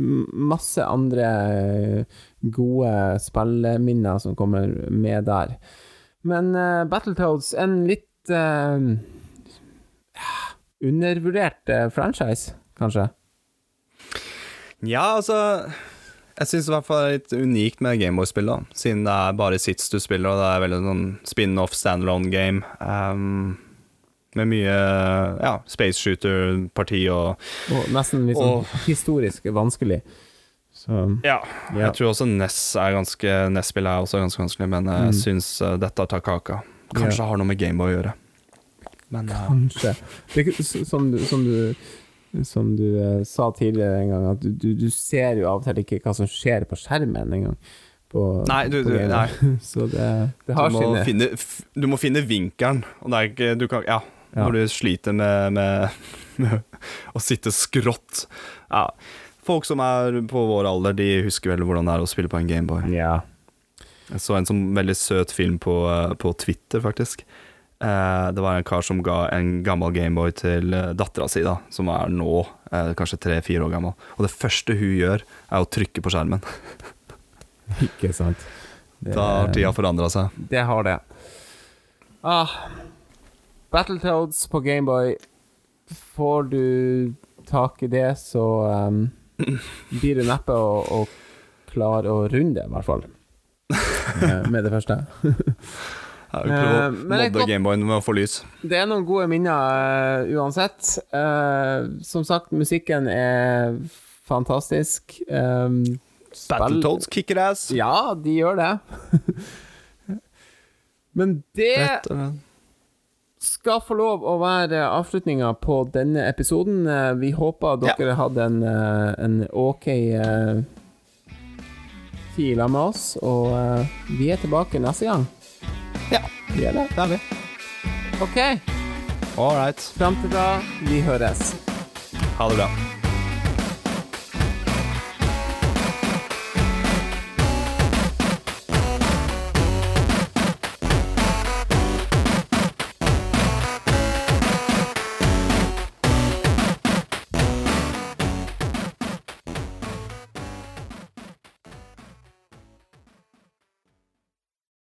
masse andre gode spilleminner som kommer med der. Men uh, Battletoads, en litt uh, undervurdert eh, franchise, kanskje? Ja, altså Jeg syns i hvert fall det er litt unikt med Gameboy-spill, da. Siden det er bare Sits du spiller, og det er veldig sånn spin-off, standalone game. Um, med mye ja, space shooter-parti og Og nesten litt sånn historisk vanskelig. Så Ja, Ja. jeg tror også NES er ganske NES-spillet er også ganske vanskelig, men jeg Mm. syns uh, dette tar kaka. Kanskje Ja. har noe med Gameboy å gjøre. Men uh, Kanskje. Det, som som du, som du eh, sa tidligere en gang, at du, du, du ser jo av og til ikke hva som skjer på skjermen engang. På, Nei, du- du- nei. Så det, det du, må sine finne, du må finne vinkelen, og det er ikke du kan, Ja, Ja. når du sliter med, med, å sitte skrått. Ja. Folk som er på vår alder, de husker vel hvordan det er å spille på en Gameboy. Ja. Jeg så en sånn veldig søt film på, eh, på Twitter, faktisk. Eh, det var en kar som ga en gammel Gameboy til uh, dattera si, da, som er nå eh, kanskje tre-fire år gammel. Og det første hun gjør, er å trykke på skjermen. Ikke sant. Det, Da har tida forandra seg. det har det. Ah, Battletoads på Gameboy. Får du tak i det, så um, blir du neppe å, å klare å runde det, i hvert fall. Eh, Med det første. Jeg vi prøve Eh, å er modde Gameboyen med å få lys. Det er noen gode minner uh, uansett. Uh, som sagt, musikken er fantastisk. Um, Battletoads kicker ass. Ja, de gjør det. Men det og slett. Skal få lov å være avslutninga på denne episoden. Eh, Vi håper Ja. dere hadde en, eh, en ok eh, tid sammen med oss, og vi er tilbake neste gang. Ja, Vi er det. det er vi. OK. All right. Fram til da, vi høres. Ha det bra.